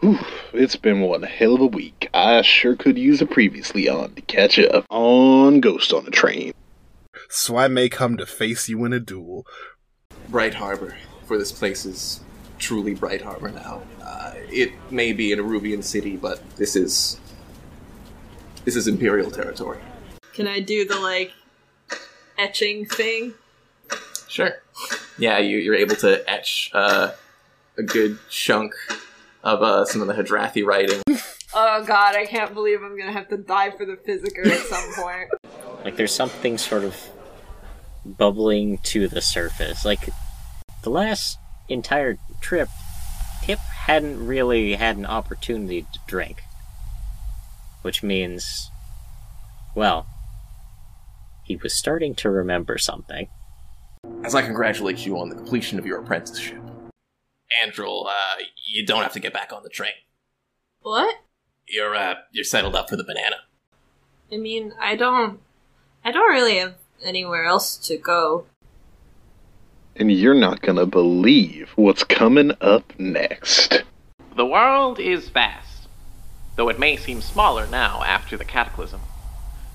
Whew, it's been one hell of a week. I sure could use a previously on to catch up on Ghost on a Train. So I may come to face you in a duel. Bright Harbor, for this place is truly Bright Harbor now. Uh, it may be an Iruvian city, but this is this is Imperial territory. Can I do the like etching thing? Sure. Yeah, you, you're able to etch uh, a good chunk of uh, some of the Hadrathi writing. Oh god, I can't believe I'm gonna have to die for the physicker at some point. Like there's something sort of bubbling to the surface. Like the last entire trip, Pip hadn't really had an opportunity to drink. Which means, well, he was starting to remember something. As I congratulate you on the completion of your apprenticeship. Andrel, uh, you don't have to get back on the train. what? You're uh, you're settled up for the banana. I mean, I don't. I don't really have anywhere else to go. And you're not gonna believe what's coming up next. The world is vast, though it may seem smaller now after the cataclysm.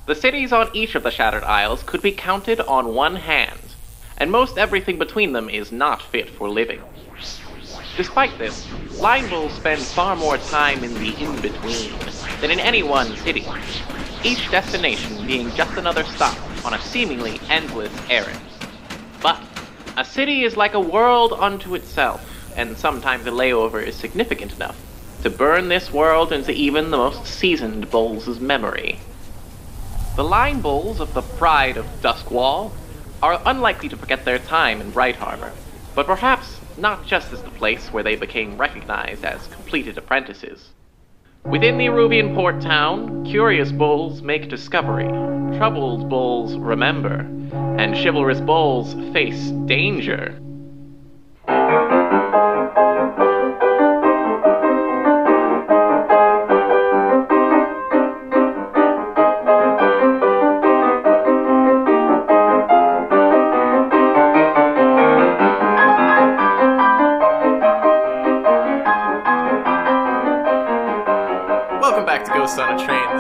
The cities on each of the Shattered Isles could be counted on one hand, and most everything between them is not fit for living. Despite this, Line Bulls spend far more time in the in-between than in any one city, each destination being just another stop on a seemingly endless errand. But a city is like a world unto itself, and sometimes a layover is significant enough to burn this world into even the most seasoned Bulls' memory. The Line Bulls of the Pride of Duskwall are unlikely to forget their time in Bright Harbor, but perhaps not just as the place where they became recognized as completed apprentices. Within the Iruvian port town, curious bulls make discovery, troubled bulls remember, and chivalrous bulls face danger.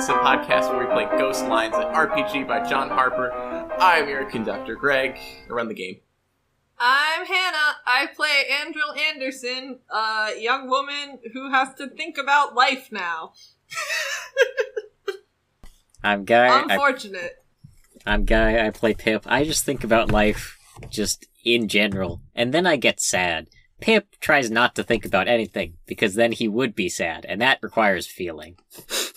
Is a podcast where we play Ghost Lines, an RPG by John Harper. I'm your conductor, Greg. I run the game. I'm Hannah. I play Andrel Anderson, a young woman who has to think about life now. I'm Guy. I, Unfortunate. I'm Guy. I play Pip. I just think about life just in general, and then I get sad. Pip tries not to think about anything because then he would be sad, and that requires feeling.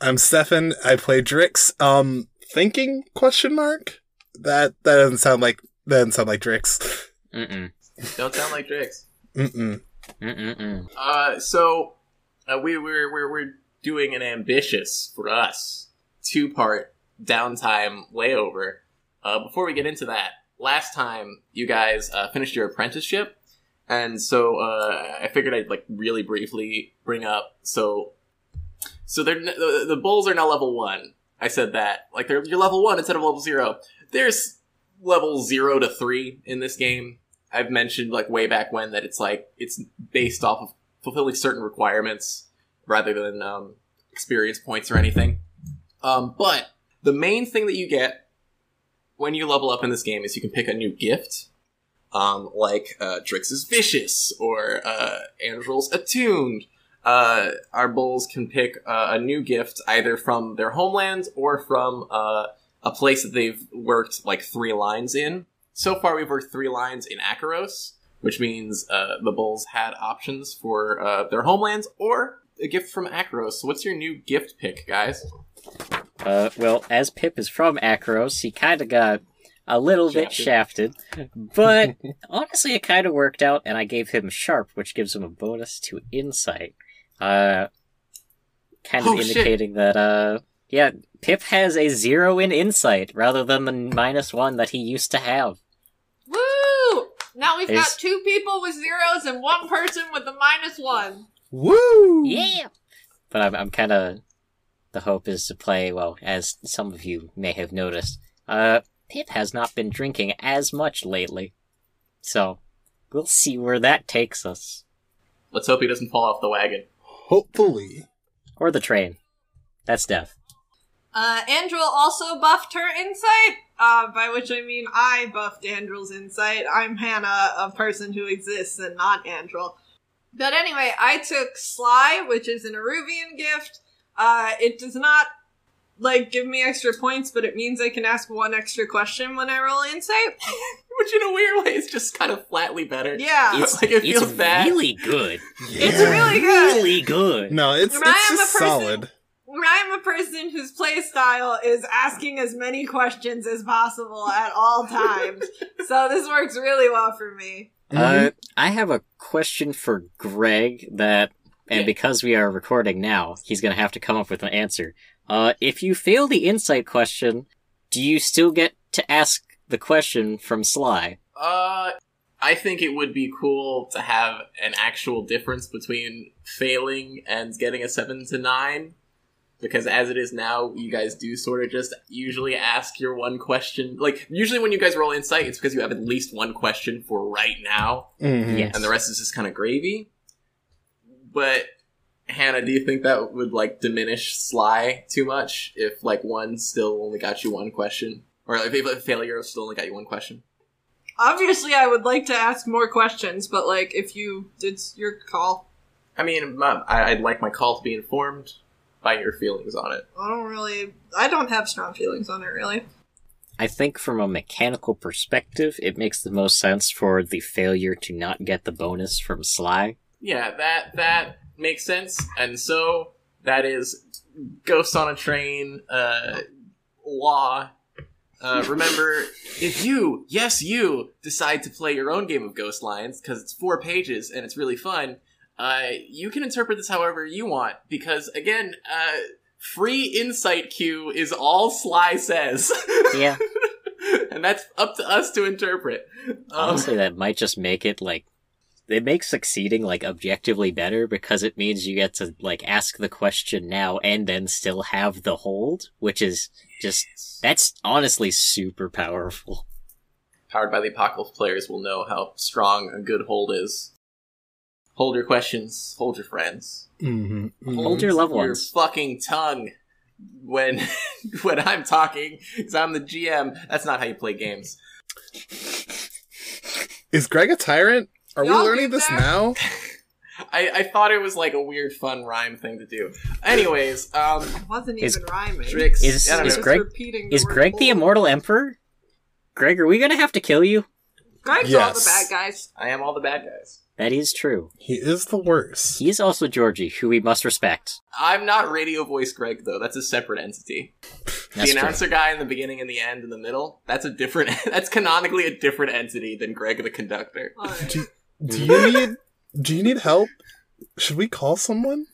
I'm Stefan. I play Drix. Um, thinking question mark. That that doesn't sound like that doesn't sound like Drix. Mm-mm. Don't sound like Drix. Mm-mm. Mm-mm-mm. Uh, so uh, we we're, we're we're doing an ambitious for us two part downtime layover. Uh, before we get into that, last time you guys uh, finished your apprenticeship, and so uh, I figured I'd like really briefly bring up so so they're the, the bulls are now level one. I said that like they're you're level one instead of level zero. There's level zero to three in this game. I've mentioned like way back when that it's like it's based off of fulfilling certain requirements rather than um, experience points or anything. Um, but the main thing that you get when you level up in this game is you can pick a new gift, um, like uh, Drix is vicious or uh, attuned. Uh, our bulls can pick uh, a new gift either from their homeland or from uh, a place that they've worked like three lines in. So far, we've worked three lines in Akoros, which means uh, the bulls had options for uh, their homelands or a gift from Akoros. So what's your new gift pick, guys? Uh, well, as Pip is from Akoros, he kind of got a little bit shafted, but honestly, it kind of worked out, and I gave him Sharp, which gives him a bonus to Insight. Uh, kind of Oh, shit. indicating that, uh, yeah, Pip has a zero in Insight rather than the minus one that he used to have. Woo! Now we've got two people with zeros and one person with a minus one. Woo! Yeah! But I'm, I'm kind of. The hope is to play, well, as some of you may have noticed, uh, Pip has not been drinking as much lately. So, we'll see where that takes us. Let's hope he doesn't fall off the wagon. Hopefully. Or the train. That's death. Uh, Andrel also buffed her insight, uh, by which I mean I buffed Andrel's insight. I'm Hannah, a person who exists and not Andrel. But anyway, I took Sly, which is an Iruvian gift. Uh, it does not, like, give me extra points, but it means I can ask one extra question when I roll insight. Which in a weird way is just kind of flatly better. Yeah. It's like it it's feels bad. really good. It's really good. Really good. No, it's Ryan, it's I'm just a person- solid. I'm a person whose play style is asking as many questions as possible at all times. so this works really well for me. Uh, I have a question for Greg that, and Yeah. because we are recording now, he's gonna have to come up with an answer. Uh, if you fail the insight question, do you still get to ask the question from Sly? Uh, I think it would be cool to have an actual difference between failing and getting a seven to nine. Because as it is now, you guys do sort of just usually ask your one question. Like, usually when you guys roll insight, it's because you have at least one question for right now, Mhm. Yes. and the rest is just kind of gravy. But, Hannah, do you think that would, like, diminish Sly too much if, like, one still only got you one question? Or if if failure still only got you one question? Obviously, I would like to ask more questions, but like, if you, it's your call. I mean, my, I- I'd like my call to be informed by your feelings on it. I don't really, I don't have strong feelings on it, really. I think from a mechanical perspective, it makes the most sense for the failure to not get the bonus from Sly. Yeah, that that makes sense. And so that is Ghosts on a Train uh, law. Uh, remember, if you, yes, you, decide to play your own game of Ghost Lines because it's four pages and it's really fun, uh, you can interpret this however you want. Because again, uh, free insight Q is all Sly says. Yeah. and that's up to us to interpret. Um, Honestly, that might just make it like it makes succeeding like objectively better because it means you get to like ask the question now and then still have the hold, which is just that's honestly super powerful. powered by the apocalypse players will know how strong a good hold is. Hold your questions, hold your friends. Mhm. Mhm. Hold your loved your ones. fucking tongue when when I'm talking, because I'm the GM. That's not how you play games. Is Greg a tyrant? Are we Y'all learning this now? I, I thought it was like a weird, fun rhyme thing to do. Anyways, um, It wasn't Is- even rhyming. tricks. Is- I don't is know. Greg- repeating Is word Greg the hold. immortal emperor? Greg, are we gonna have to kill you? Greg's all the Yes. bad guys. I am all the bad guys. That is true. He is the worst. He is also Georgie, who we must respect. I'm not radio voice Greg though. That's a separate entity. That's the true. announcer guy in the beginning and the end and the middle. That's a different. That's canonically a different entity than Greg the conductor. Alright. Do you need do you need help? Should we call someone?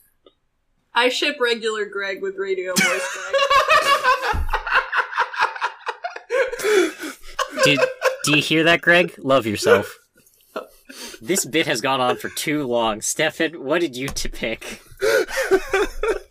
I ship regular Greg with radio voice Greg. Do, do you hear that, Greg? Love yourself. This bit has gone on for too long. Stefan, what did you to pick?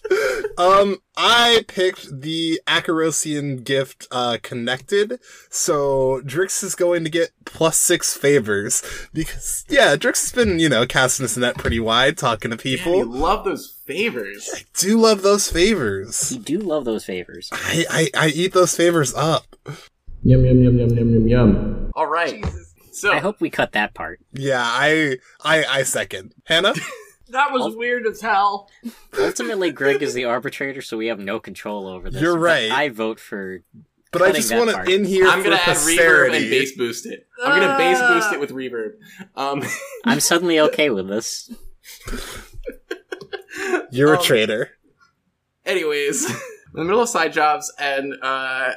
Um, I picked the Acarosian gift, uh, connected. So Drix is going to get plus six favors because, yeah, Drix has been, you know, casting his net pretty wide, talking to Man, you people. love those favors. I do love those favors. You do love those favors. I, I, I eat those favors up. Yum yum yum yum yum yum yum. All right. Jesus. So I hope we cut that part. Yeah, I, I, I second. Hannah? That was weird as hell. Ultimately, Greg is the arbitrator, so we have no control over this. You're right. I vote for. But I just want it part. in here I'm gonna for add reverb and bass boost it. I'm gonna bass boost it with reverb. Um, I'm suddenly okay with this. You're a Um, traitor. anyways, in the middle of side jobs, and uh,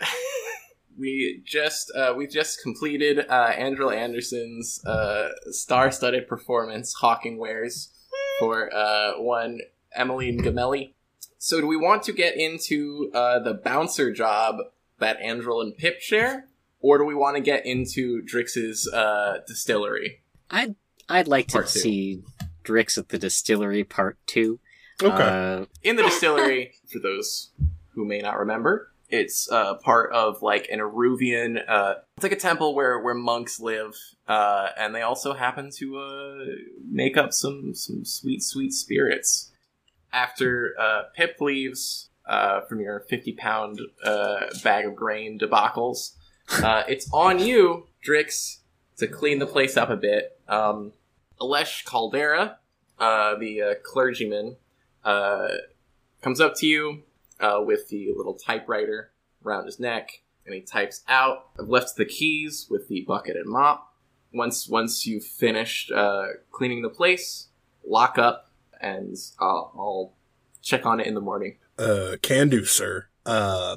we just uh, we just completed uh, Andrel Anderson's uh, star-studded performance, Hawking wares for uh, one Emmeline Gamelli. So, do we want to get into uh, the bouncer job that Andrel and Pip share, or do we want to get into Drix's uh, distillery? I'd I'd like to two. see Drix at the distillery part two. Okay. Uh, in the distillery, for those who may not remember, it's uh, part of like an Iruvian. Uh, it's like a temple where where monks live, uh, and they also happen to uh, make up some some sweet sweet spirits. after uh, Pip leaves uh, from your 50 pound uh, bag of grain debacles, uh, it's on you, Drix, to clean the place up a bit. Um, Alesh Caldera, uh, the uh, clergyman, uh, comes up to you uh, with the little typewriter around his neck, and he types out. I've left the keys with the bucket and mop. Once once you've finished uh, cleaning the place, lock up, and I'll, I'll check on it in the morning. Uh, can do, sir. Uh,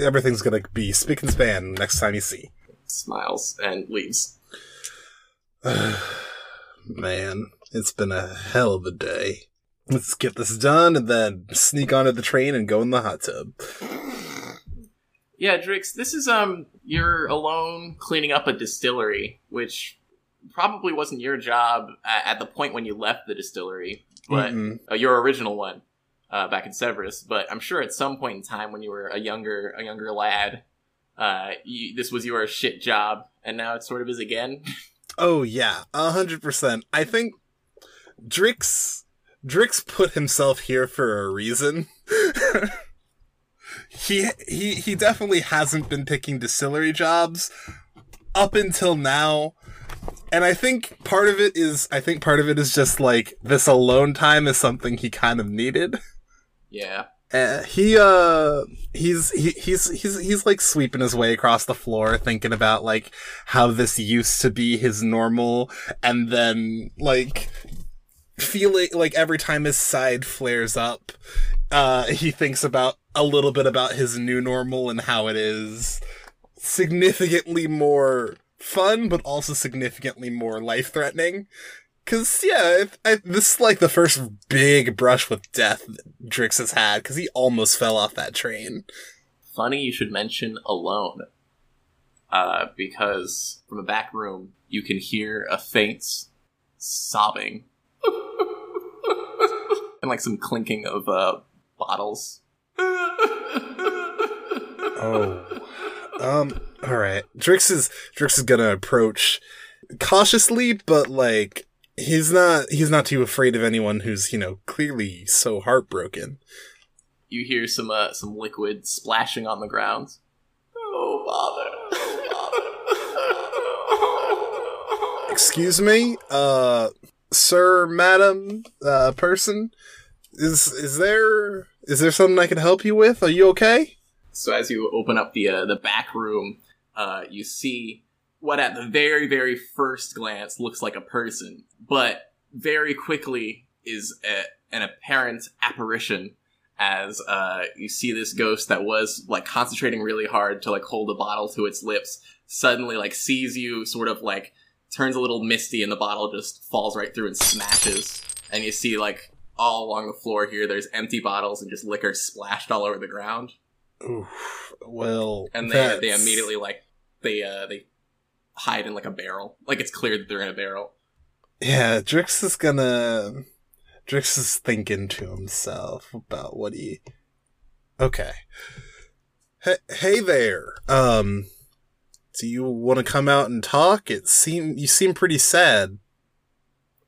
everything's gonna be spick and span next time you see. Smiles and leaves. Man, it's been a hell of a day. Let's get this done and then sneak onto the train and go in the hot tub. Yeah, Drix, this is um you're alone cleaning up a distillery, which probably wasn't your job at, at the point when you left the distillery, but Mm-mm. uh, your original one uh, back in Severos. But I'm sure at some point in time when you were a younger a younger lad, uh, you, this was your shit job, and now it sort of is again. Oh yeah, a hundred percent. I think Drix Drix put himself here for a reason. he he he definitely hasn't been picking distillery jobs up until now. And I think part of it is I think part of it is just like this alone time is something he kind of needed. yeah. Uh, he uh he's he, he's he's he's like sweeping his way across the floor thinking about like how this used to be his normal and then like feeling like every time his side flares up uh he thinks about a little bit about his new normal and how it is significantly more fun but also significantly more life threatening Cause yeah, I, this is like the first big brush with death Drix has had. Cause he almost fell off that train. Funny you should mention alone, uh, because from a back room you can hear a faint sobbing and like some clinking of uh, bottles. Oh, um, all right. Drix is Drix is gonna approach cautiously, but like he's not he's not too afraid of anyone who's you know clearly so heartbroken. You hear some uh, some liquid splashing on the ground. Oh bother! Oh bother! Excuse me, uh, sir, madam, uh, person. Is is there is there something I can help you with? Are you okay? So as you open up the uh, the back room, uh, you see what at the very very first glance looks like a person, but very quickly is a, an apparent apparition. As uh, you see this ghost that was like concentrating really hard to like hold a bottle to its lips, suddenly like sees you, sort of like turns a little misty, and the bottle just falls right through and smashes. And you see like all along the floor here, there's empty bottles and just liquor splashed all over the ground Oof, well, and they they immediately like they uh they hide in like a barrel like it's clear that they're in a barrel Yeah, Drix is gonna. Drix is thinking to himself about what he. Okay. Hey, hey there. Um, do you want to come out and talk? It seem you seem pretty sad.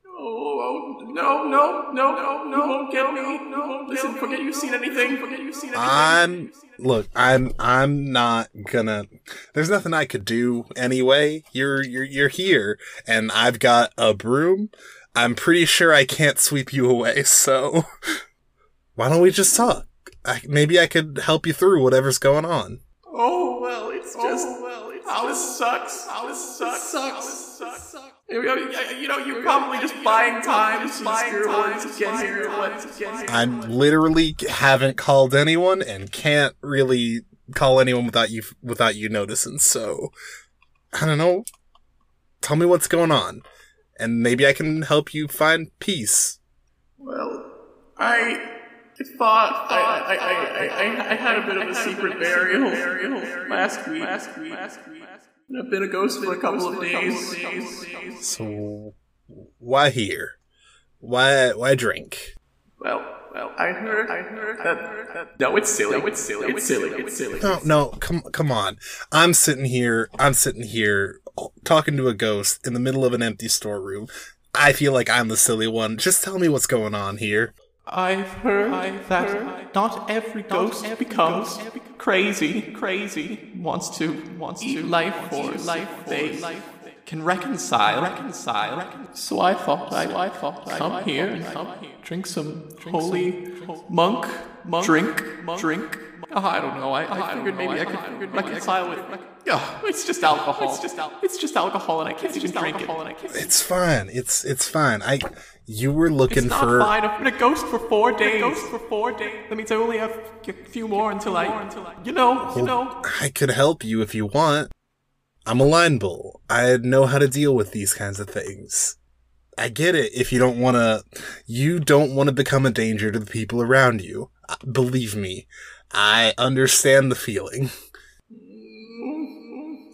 oh, no no no no no won't kill me no listen forget you've seen anything forget you've seen anything. I'm look. I'm I'm not gonna. There's nothing I could do anyway. You're you're you're here, and I've got a broom. I'm pretty sure I can't sweep you away. So why don't we just talk? I, maybe I could help you through whatever's going on. oh well it's just well it's how this sucks how this sucks sucks sucks you know, you know you're probably just buying time to your words to get here what to get here I literally haven't called anyone and can't really call anyone without you without you noticing. So I don't know. Tell me what's going on, and maybe I can help you find peace. Well, I thought I, I, I, I, I had a bit of a secret burial last week. Last week. And I've been a ghost for a couple of days. So why here? Why why drink? Well, well, I heard, I heard that, that no, it's silly. No, it's silly. It's silly. It's silly. No, no, come come on. I'm sitting here. I'm sitting here talking to a ghost in the middle of an empty storeroom. I feel like I'm the silly one. Just tell me what's going on here. I've heard that not every ghost becomes crazy, crazy, wants to wants to life force life they can reconcile, reconcile. So I thought I, I thought come here and come here, drink some holy monk, monk drink, drink. Oh, I don't know. I, I figured maybe I could reconcile with. Oh, it's just alcohol. It's just al- it's just alcohol, and I can't even drink it. It's fine. It's it's fine. I you were looking It's not for fine. I've been a ghost for four days. ghost for four days. That means I only have a few more until I, until I, you know, you know. I could help you if you want. I'm a line bull. I know how to deal with these kinds of things. I get it if you don't want to, you don't want to become a danger to the people around you. Uh, Believe me, I understand the feeling.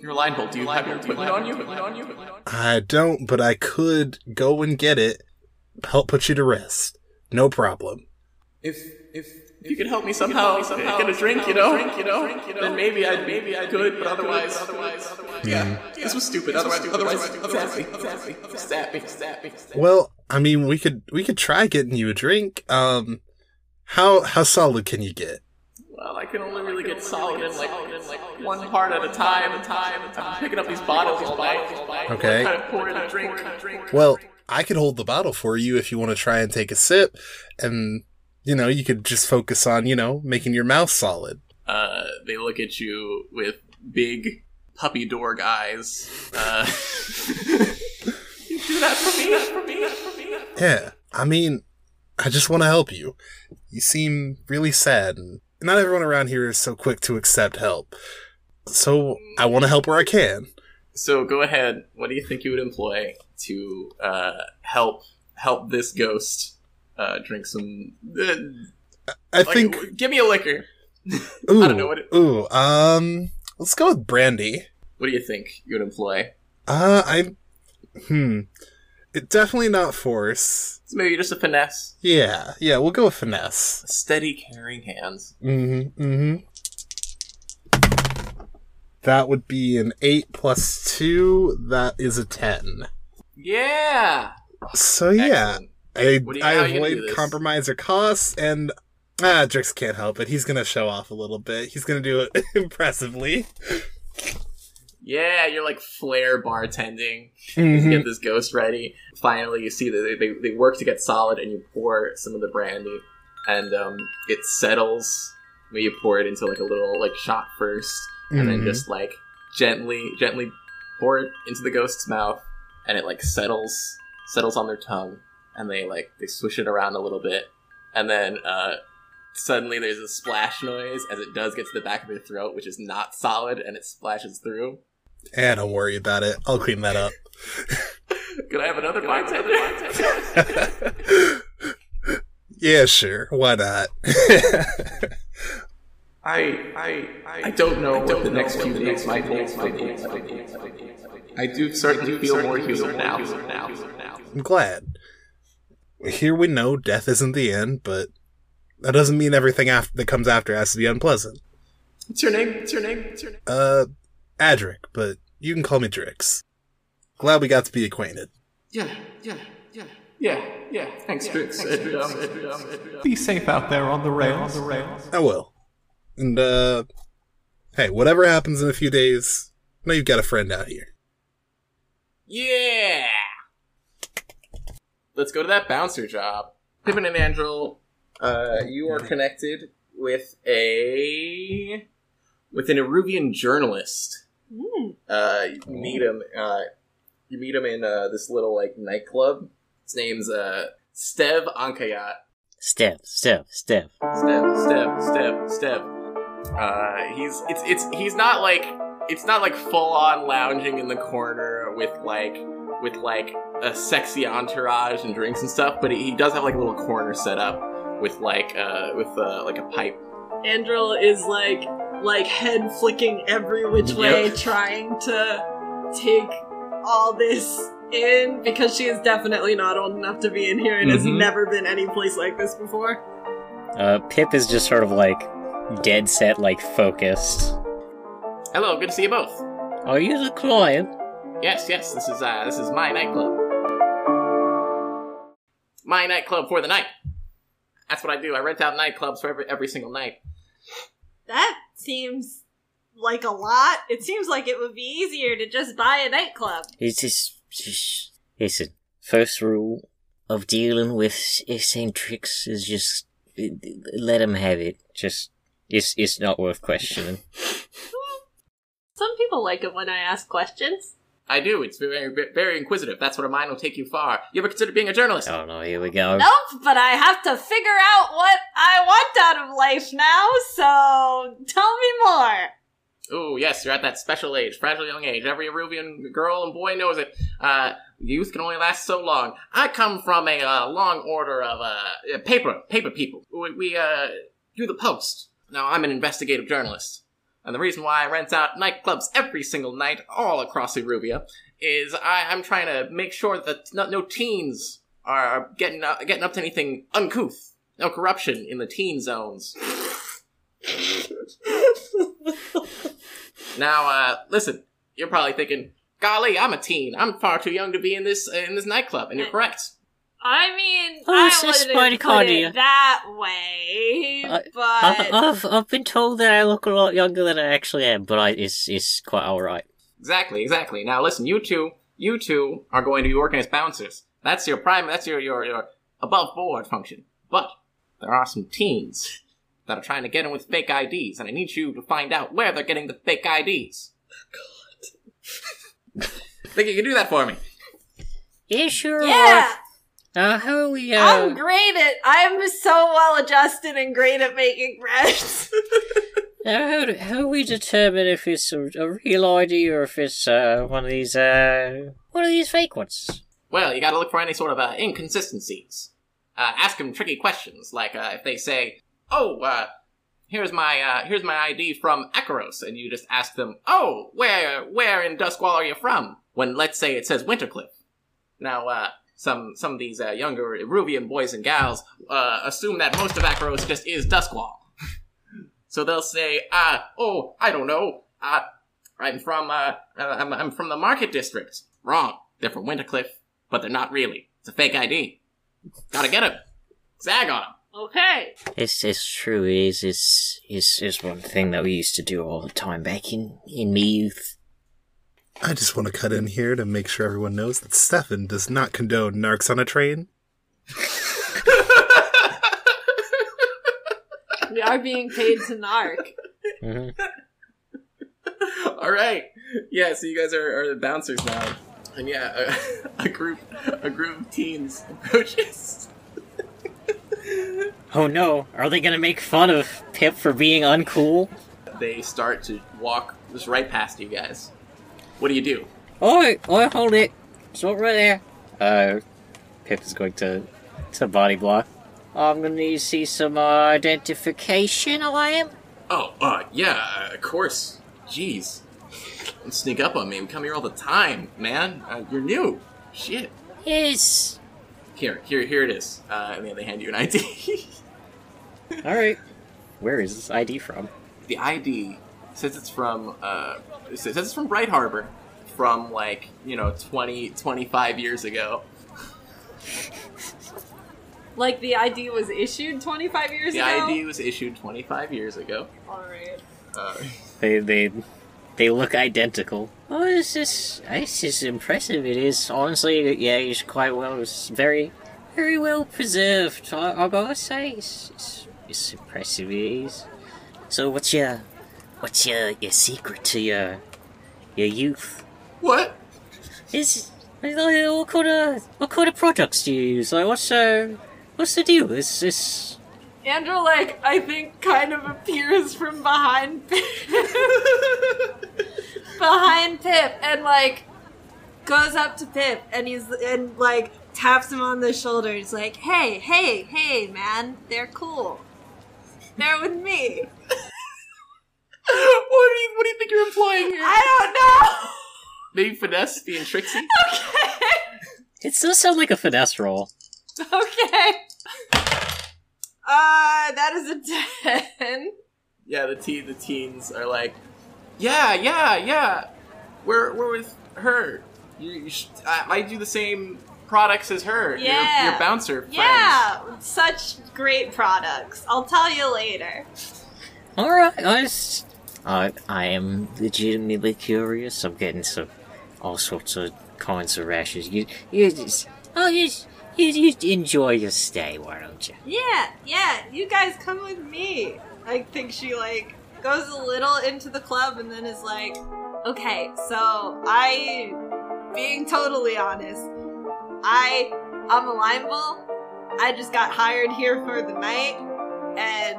Your line bolt. Do you have your equipment on you? Equipment on you? I don't, but I could go and get it, help put you to rest. No problem. If if if you could help me somehow, somehow get a drink, you know, drink, you know, then maybe I maybe I could, but otherwise, otherwise, otherwise, yeah, this was stupid. Otherwise, otherwise, otherwise, sappy, sappy, sappy, sappy. Well, I mean, we could we could try getting you a drink. Um, how how solid can you get? Well, I can only really get solid in like, in like one part at a time. A time, I'm picking up these bottles all night. Okay. Kind of pouring a drink. drink. Well, I could hold the bottle for you if you want to try and take a sip, and you know you could just focus on you know making your mouth solid. Uh, they look at you with big puppy dog eyes. Uh, You do that for me. For me. For me. Yeah, I mean, I just want to help you. You seem really sad, and not everyone around here is so quick to accept help. So I want to help where I can. so go ahead. What do you think you would employ to uh, help help this ghost uh, drink some? Uh, I like, think. give me a liquor. Ooh, don't know what it- ooh, um, let's go with brandy. What do you think you would employ? Uh, I, hmm, definitely not force. It's maybe just a finesse. Yeah, yeah, we'll go with finesse. Steady, caring hands. Mm-hmm. Mm-hmm. That would be an eight plus two. That is a ten. Yeah. So yeah, Excellent. I What do you- I how you gonna do avoid compromise or costs, and ah, Drix can't help it. He's gonna show off a little bit. He's gonna do it impressively. Yeah, you're like flair bartending. Mhm. Get this ghost ready. Finally, you see that they, they, they work to get solid, and you pour some of the brandy, and um, it settles. Maybe you pour it into like a little like shot first, and then Mhm. just like gently, gently pour it into the ghost's mouth, and it like settles, settles on their tongue, and they like they swish it around a little bit, and then uh, suddenly there's a splash noise as it does get to the back of your throat, which is not solid, and it splashes through. Eh, don't worry about it. I'll clean that up. Could I have another bartender? yeah, sure. Why not? I I I I don't know what the next few days might hold. I do certainly feel more human now. I'm glad. Here we know death isn't the end, but that doesn't mean everything after that comes after has to be unpleasant. What's your name? What's your name? What's your name? Uh, Adric, but you can call me Drix. Glad we got to be acquainted. Yeah, yeah, yeah, yeah, yeah. Thanks, Drix. Edrium, be safe out there on the rails. On the rails. I will. And, uh, hey, whatever happens in a few days, I know you've got a friend out here. Yeah. Let's go to that bouncer job. Pippin and Andrel, uh, you are connected with a with an Iruvian journalist. Mm. Uh, you meet him. Uh, you meet him in uh, this little like nightclub. His name's uh, Stev Ankayat. Step, step, step. Step, step, step, step. Uh, he's it's it's he's not like it's not like full on lounging in the corner with like with like a sexy entourage and drinks and stuff, but he, he does have like a little corner set up with like uh with uh, like a pipe. Andrel is like like head flicking every which way, Yep. trying to take all this in because she is definitely not old enough to be in here and has Mhm. never been any place like this before. Uh, Pip is just sort of like dead set, like focused. Hello, good to see you both. Are you the client? Yes, yes, this is uh this is my nightclub. My nightclub for the night. That's what I do. I rent out nightclubs for every every single night. That seems like a lot. It seems like it would be easier to just buy a nightclub. It's just, just listen. First rule of dealing with eccentrics is just let them have it. Just it's it's not worth questioning. Some people like it when I ask questions. I do. It's very very inquisitive. That's what a mind will take you far. You ever considered being a journalist? Oh no, here we go. Nope, but I have to figure out what I want out of life now, so tell me more. Ooh, yes, you're at that special age, fragile young age. Every Iruvian girl and boy knows it. Uh, youth can only last so long. I come from a uh, long order of uh, paper, paper people. We, we uh, do the post. Now, I'm an investigative journalist. And the reason why I rent out nightclubs every single night all across Iruvia is I, I'm trying to make sure that no, no teens are getting, uh, getting up to anything uncouth. No corruption in the teen zones. now, uh, listen, you're probably thinking, golly, I'm a teen. I'm far too young to be in this, in this nightclub. And you're correct. I mean, Oh, I wouldn't mighty put it you. that way, I- but I've, I've I've been told that I look a lot younger than I actually am, but I it's it's quite all right. Exactly, exactly. Now listen, you two, you two are going to be working as bouncers. That's your prime, that's your, your, your above board function. But there are some teens that are trying to get in with fake IDs, and I need you to find out where they're getting the fake IDs. God. Think you can do that for me? Yeah, sure. yeah, Uh, how are we? Uh, I'm great at. I'm so well adjusted and great at making friends. uh, how do, how do we determine if it's a, a real ID or if it's uh one of these uh one of these fake ones? Well, you gotta look for any sort of uh, inconsistencies. Uh, ask them tricky questions, like uh, if they say, "Oh, uh, here's my uh, here's my ID from Akoros," and you just ask them, "Oh, where where in Duskwall are you from?" When let's say it says Wintercliff. Now, uh, some some of these uh, younger Ruvian boys and gals uh, assume that most of Akoros just is Duskwall. so they'll say, uh, "Oh, I don't know. Uh, I'm from uh, uh, I'm, I'm from the Market District." Wrong. They're from Wintercliff, but they're not really. It's a fake ID. Gotta get 'em. Zag on 'em. okay. It's it's true. It is. It's it's it's one thing that we used to do all the time back in in me youth. I just want to cut in here to make sure everyone knows that Stefan does not condone narcs on a train. We are being paid to narc. hmm All right. Yeah. So you guys are, are the bouncers now, and yeah, a, a group a group of teens approaches. Oh no! Are they gonna make fun of Pip for being uncool? They start to walk just right past you guys. What do you do? Oi! Oi! Hold it! Stop right there. Uh, Pip is going to to body block. I'm gonna need to see some uh, identification. I am. Oh, uh, yeah, of course. Jeez. Don't sneak up on me. We come here all the time, man. Uh, you're new. Shit. Yes. Here, here, here it is. Uh, and then they hand you an ID. All right. Where is this ID from? the ID says it's from uh it says it's from Bright Harbor from like, you know, 20 25 years ago. Like the ID was issued 25 years The ago. The ID was issued 25 years ago. All right. Uh, They they they look identical. Oh, this is this is impressive. It is honestly, yeah, it's quite well. It's very very well preserved. I, I gotta say, it's, it's it's impressive. It is. So, what's your what's your your secret to your your youth? what? Is like, what kind of what kind of products do you use? Like, what's uh what's the deal? Is this Andrel, like, I think kind of appears from behind behind Pip and like goes up to Pip and he's and like taps him on the shoulder. He's like, "Hey, hey, hey, man, they're cool. They're with me." what do you what do you think you're implying here? I don't know. Maybe finesse being tricksy? don't it does sound like a finesse roll. okay. Okay. Uh, that is a ten. Yeah, the teen the teens are like, "Yeah, yeah, yeah. We're we're with her. You, you sh- I, I do the same products as her. Your- Yeah. Your, bouncer friends. Yeah, such great products. I'll tell you later. All right, I just, I, I am legitimately curious. I'm getting some, all sorts of kinds of rashes. You, you just, oh, you, you, you enjoy your stay, why don't you? Yeah, yeah, you guys come with me. I think she like goes a little into the club and then is like, okay, so I, being totally honest, I, I'm a bull. I just got hired here for the night, and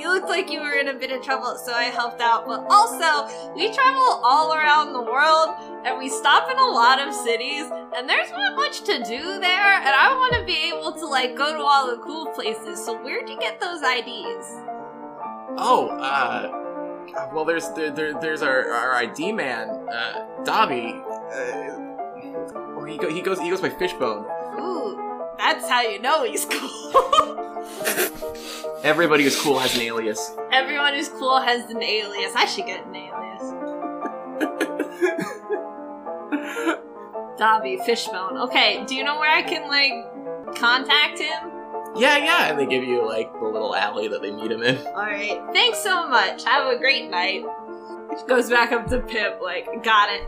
you looked like you were in a bit of trouble, so I helped out. But also, we travel all around the world, and we stop in a lot of cities, and there's not much to do there, and I want to be able to like go to all the cool places. So where'd you get those IDs? Oh, uh, well, there's there, there there's our, our ID man, uh, Dobby. Uh, he go, he goes he goes by Fishbone. Ooh, that's how you know he's cool. Everybody who's cool has an alias. Everyone who's cool has an alias. I should get an alias. Dobby Fishbone. Okay, do you know where I can like contact him? Yeah, yeah, and they give you like the little alley that they meet him in. All right. Thanks so much. Have a great night. Goes back up to Pip. Like, got it.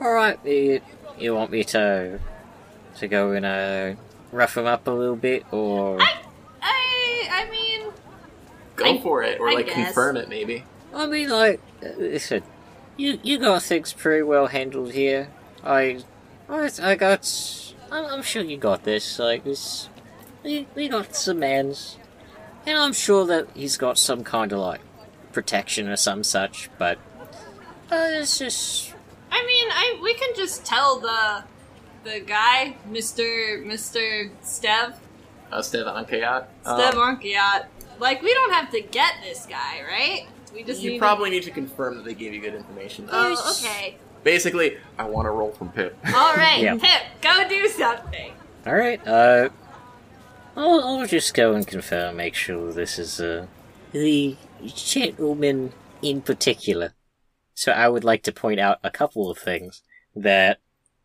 All right, you, you want me to, to go and uh, rough him up a little bit, or? I, I, I mean, Go I- for it, or I like guess. confirm it maybe. I mean, like, listen, you you got things pretty well handled here. I, I, I got. I'm, I'm sure you got this. Like this, we, we got some mans, and I'm sure that he's got some kind of like protection or some such. But uh, it's just I mean, I we can just tell the the guy, Mister Mister Stev, Uh, Stevan Kayat. Stev Arkiat. Like, we don't have to get this guy, right? We just you need probably need to confirm that they gave you good information. To... Oh, okay. Basically, I want to roll from Pip. All right, Yeah. Pip, go do something. all right. Uh, I'll, I'll just go and confirm, make sure this is uh the gentleman in particular. So I would like to point out a couple of things that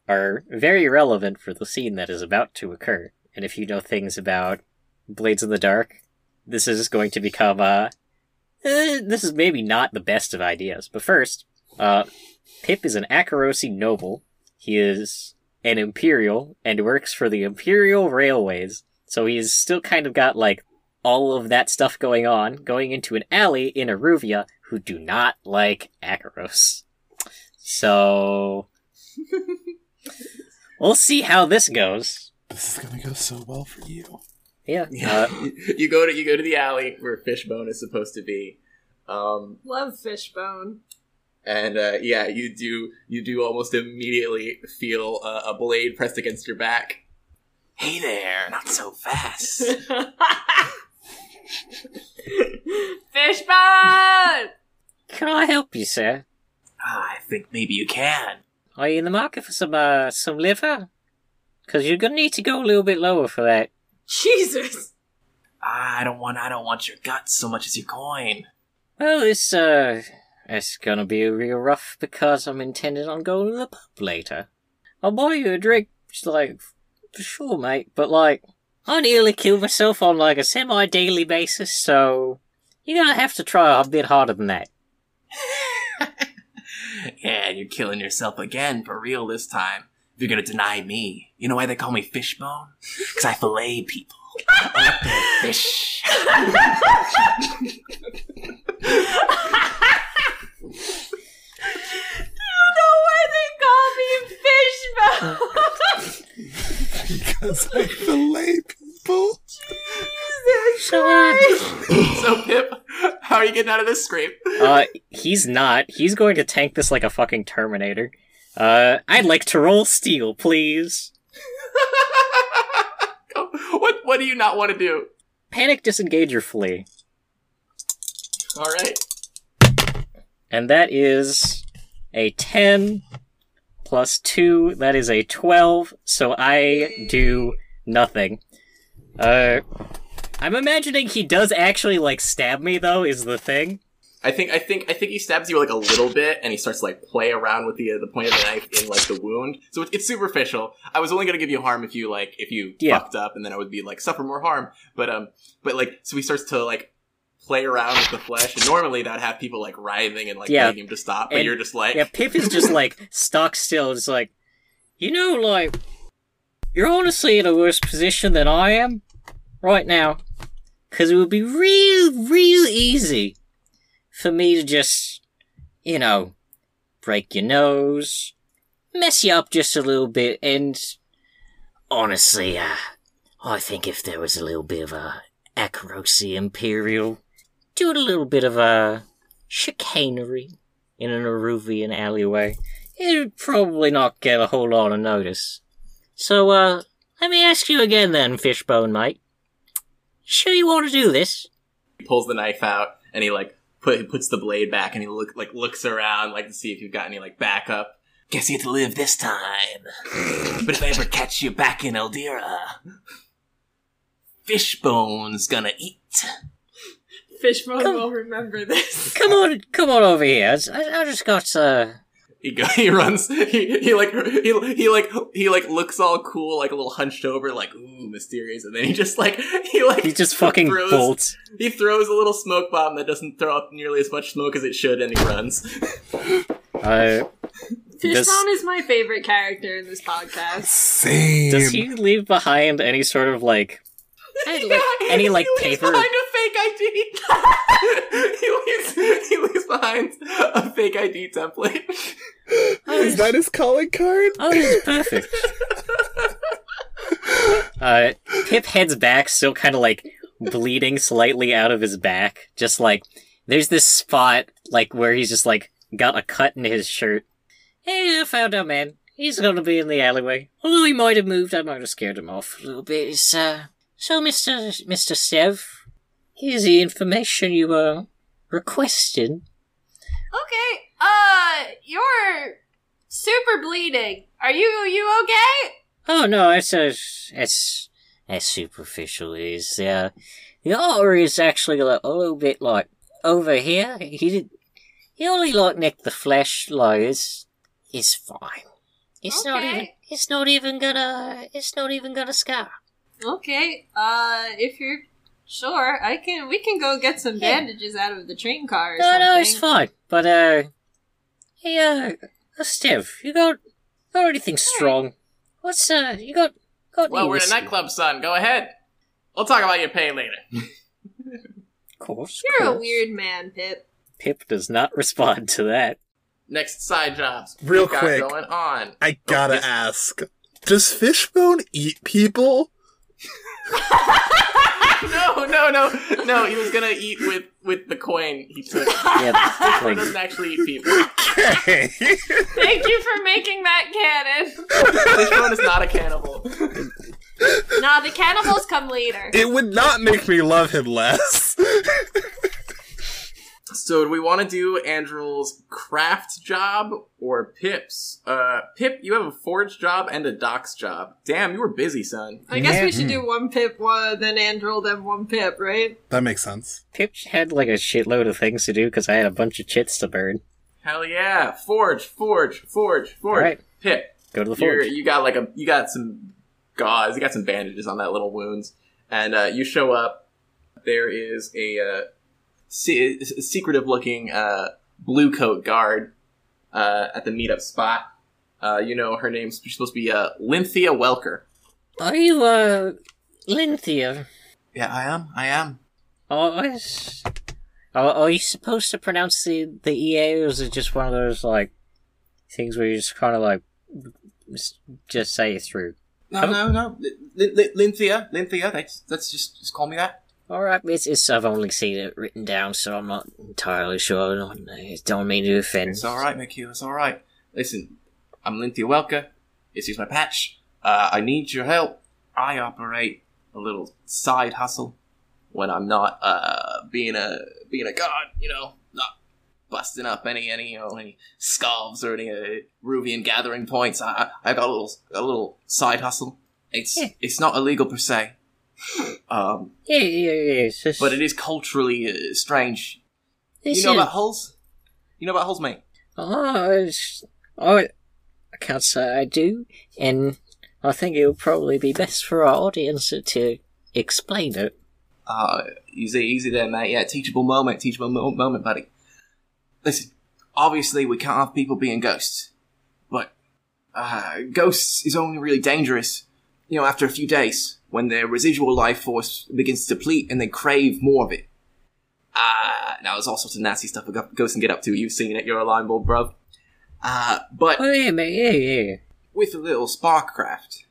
are very relevant for the scene that is about to occur. And if you know things about Blades of the Dark, this is going to become uh, eh, this is maybe not the best of ideas. But first, uh, Pip is an Akorosi noble. He is an Imperial and works for the Imperial Railways. So he's still kind of got like all of that stuff going on, going into an alley in Iruvia who do not like Akoros. So we'll see how this goes. This is gonna go so well for you. Yeah. Yeah, Uh, you go to you go to the alley where Fishbone is supposed to be, um, Love Fishbone. and uh, yeah, you do you do almost immediately feel uh, a blade pressed against your back. Hey there, not so fast. Fishbone! can I help you, sir? Ah, I think maybe you can. Are you in the market for some uh, some liver? Because you're gonna need to go a little bit lower for that. Jesus. I don't want I don't want your guts so much as your coin. Well, it's uh, it's gonna be real rough because I'm intending on going to the pub later. I'll buy you a drink, just like for sure, mate. But like, I nearly kill myself on like a semi-daily basis, so you're gonna have to try a bit harder than that. yeah, and you're killing yourself again for real this time. If you're gonna deny me, you know why they call me Fishbone? Because I fillet people. I like their fish. You know why they call me Fishbone? Because I fillet people. So, uh, so Pip, how are you getting out of this scrape? uh, he's not. He's going to tank this like a fucking Terminator. Uh, I'd like to roll steel, please. what what do you not want to do? Panic, disengage, or flee. All right. And that is a 10 plus 2. That is a 12. So I do nothing. Uh, I'm imagining he does actually, like, stab me, though, is the thing. I think I think I think he stabs you like a little bit, and he starts to like play around with the uh, the point of the knife in like the wound. So it's, it's superficial. I was only gonna give you harm if you like if you Yeah. fucked up, and then I would be like suffer more harm. But um, but like so he starts to like play around with the flesh, and normally that would have people like writhing and like Yeah. begging him to stop, but And- you're just like Yeah, Pip is just like stuck still. It's like, you know, like you're honestly in a worse position than I am right now, because it would be real, real easy for me to just, you know, break your nose, mess you up just a little bit, and honestly, uh, I think if there was a little bit of a Akorosi Imperial, doing a little bit of a chicanery in an Iruvian alleyway, it'd probably not get a whole lot of notice. So, uh, let me ask you again then, Fishbone mate. Sure you want to do this? he pulls the knife out, and he like put he puts the blade back, and he look like looks around like to see if you've got any like backup. Guess you get to live this time. but if I ever catch you back in Eldira, Fishbone's gonna eat. Fishbone Come- will remember this. Come on, come on over here. I, I just got, uh, He go, he runs, he, he like, he, he like, he like looks all cool, like a little hunched over, like, ooh, mysterious, and then he just like, he like, he just fucking throws, bolts. He throws a little smoke bomb that doesn't throw up nearly as much smoke as it should, and he runs. I Fishbone Does- is my favorite character in this podcast. Same. does he leave behind any sort of, like, any, like, any, like, paper? behind a fake ID. he leaves, he leaves behind a fake ID template. Is that his calling card? Oh, this is perfect. uh, Pip heads back, still kind of like bleeding slightly out of his back. Just like there's this spot like where he's just like got a cut in his shirt. Hey, I found our man. He's gonna be in the alleyway. Although he might have moved, I might have scared him off a little bit. It's, uh, so, Mister Mister Sev, here's the information you were requesting. Okay, uh, you're super bleeding. Are you you okay? Oh no, it's a it's as superficial is. Uh, the artery is actually a, a little bit like over here. He did, he only like nicked the flesh. Like it's it's fine. It's not even Okay. it's not even gonna it's not even gonna scar. Okay, uh, if you're sure, I can. We can go get some Yeah. bandages out of the train car. Or No, something. no, it's fine. But uh, hey, uh, uh, Steve, you got got anything strong? What's uh, you got got? well, any we're in a nightclub, son. Go ahead. We'll talk about your pay later. Of course, You're a weird man, Pip. Pip does not respond to that. Next side jobs. Real we've got quick. going on. I gotta yes. ask. Does Fishbone eat people? No, no, no, no. He was gonna eat with with the coin he took. Yeah, Fishbone like, doesn't actually eat people. Okay. Thank you for making that canon. Fishbone is not a cannibal. nah, the cannibals come later. it would not make me love him less. So, do we want to do Andrel's craft job or Pip's? Uh, Pip, you have a forge job and a docks job. Damn, you were busy, son. I guess we should do one Pip, one then Andrel, then one Pip, right? that makes sense. Pip had like a shitload of things to do because I had a bunch of chits to burn. Hell yeah! Forge, forge, forge, forge. Alright. Pip, Go to the you're, forge. you got like a you got some gauze, you got some bandages on that little wounds, and uh, you show up. There is a uh, se- secretive looking uh, blue coat guard uh, at the meetup spot. Uh, you know her name's supposed to be uh, Lynthia Welker. Are you, uh, Lynthia? Yeah, I am. I am. Oh, is... Are, are you supposed to pronounce the, the EA, or is it just one of those, like, things where you just kind of, like, just say it through? No, no, no. L- L- Lynthia, Lynthia. That's that's just just call me that. Alright, it's, it's, I've only seen it written down, so I'm not entirely sure. I don't, mean to offend. It's all right, McHugh. It's all right. Listen, I'm Lynthia Welker. This is my patch. Uh, I need your help. I operate a little side hustle when I'm not uh, being a being a god. You know, not busting up any any you know any scarves or any uh, Ruvian gathering points. I I I got a little a little side hustle. It's Yeah. it's not illegal per se. Um, Yeah, yeah, yeah. Just, but it is culturally uh, strange. This You know is- about hulls? You know about hulls, mate? Oh, oh, I can't say I do, and I think it would probably be best for our audience to, to explain it. Uh, easy, easy there, mate. Yeah, teachable moment, teachable mo- moment, buddy. Listen, obviously we can't have people being ghosts, but uh, ghosts is only really dangerous, you know, after a few days when their residual life force begins to deplete and they crave more of it. Uh, now there's all sorts of nasty stuff a go- ghost can get up to. You've seen it. You're a line bull, bruv. Uh, but Oh yeah, yeah, yeah. with a little spark craft,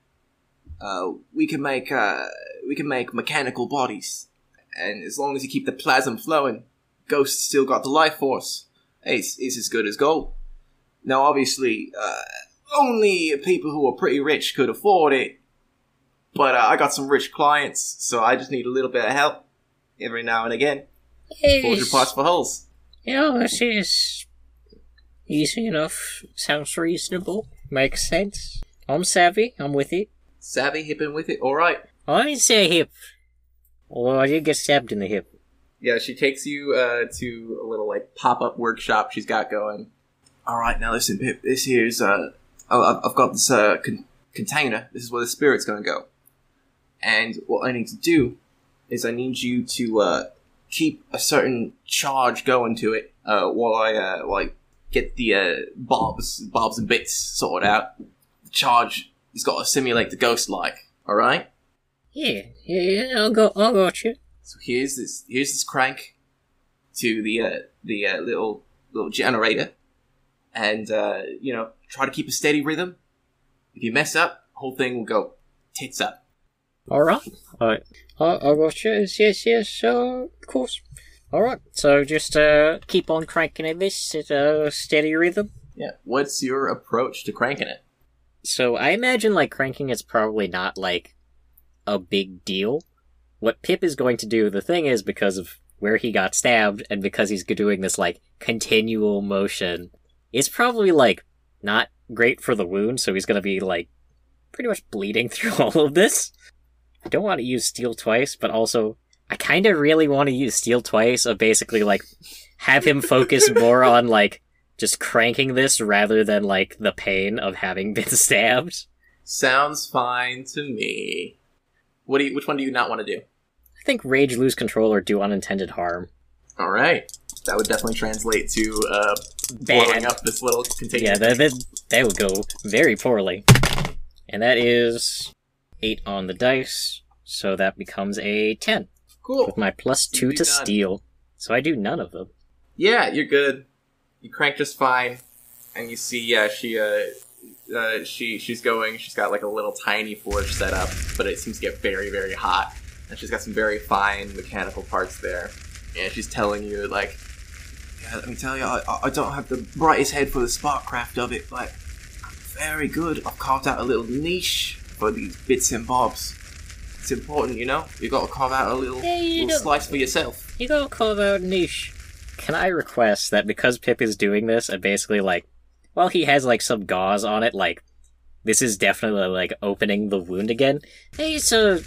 uh, we can make uh, we can make mechanical bodies, and as long as you keep the plasm flowing, ghosts still got the life force. It's it's as good as gold. Now, obviously, uh, only people who are pretty rich could afford it, but uh, I got some rich clients, so I just need a little bit of help every now and again. Yes. parts for hulls. Know, this is easy enough. Sounds reasonable. Makes sense. I'm savvy. I'm with it. Savvy hipping with it. All right. I say hip. Although I did get stabbed in the hip. Yeah, she takes you uh, to a little like pop up workshop she's got going. All right, now listen, Pip. This here's uh, I've- I've got this uh con- container. This is where the spirit's gonna go. And what I need to do is I need you to uh keep a certain charge going to it uh while I uh while I get the uh bobs bobs and bits sorted out. The charge has got to simulate the ghost like. All right. Yeah, yeah, yeah. I'll go. I'll got it. So here's this here's this crank to the uh, the uh, little little generator, and uh, you know try to keep a steady rhythm. If you mess up, whole thing will go tits up. All right. All right. I, I you. Yes, yes, yes. Uh, of course. All right. So just uh, keep on cranking at this at a steady rhythm. Yeah. What's your approach to cranking it? So I imagine like cranking is probably not like a big deal. What Pip is going to do, the thing is because of where he got stabbed and because he's doing this like continual motion, it's probably like not great for the wound, so he's gonna be like pretty much bleeding through all of this. I don't want to use steel twice, but also I kind of really want to use steel twice of basically like have him focus more on like just cranking this rather than like the pain of having been stabbed. Sounds fine to me. What do you? Which one do you not want to do? I think rage, lose control, or do unintended harm. All right. That would definitely translate to uh, Bad. blowing up this little container. Yeah, that, that that would go very poorly. And that is eight on the dice, so that becomes a ten cool. with my plus two You to none. steal. So I do none of them. Yeah, you're good. You crank just fine, and you see, yeah, she, uh, uh, she, she's going. She's got like a little tiny forge set up, but it seems to get very, very hot, and she's got some very fine mechanical parts there. And she's telling you, like, yeah, let me tell you, I, I don't have the brightest head for the spark craft of it, but I'm very good. I've carved out a little niche for these bits and bobs. It's important, you know. You got to carve out a little, Yeah, you little slice for yourself. You gotta carve out a niche. Can I request that because Pip is doing this and basically like, well, he has like some gauze on it, like this is definitely like opening the wound again. Hey, so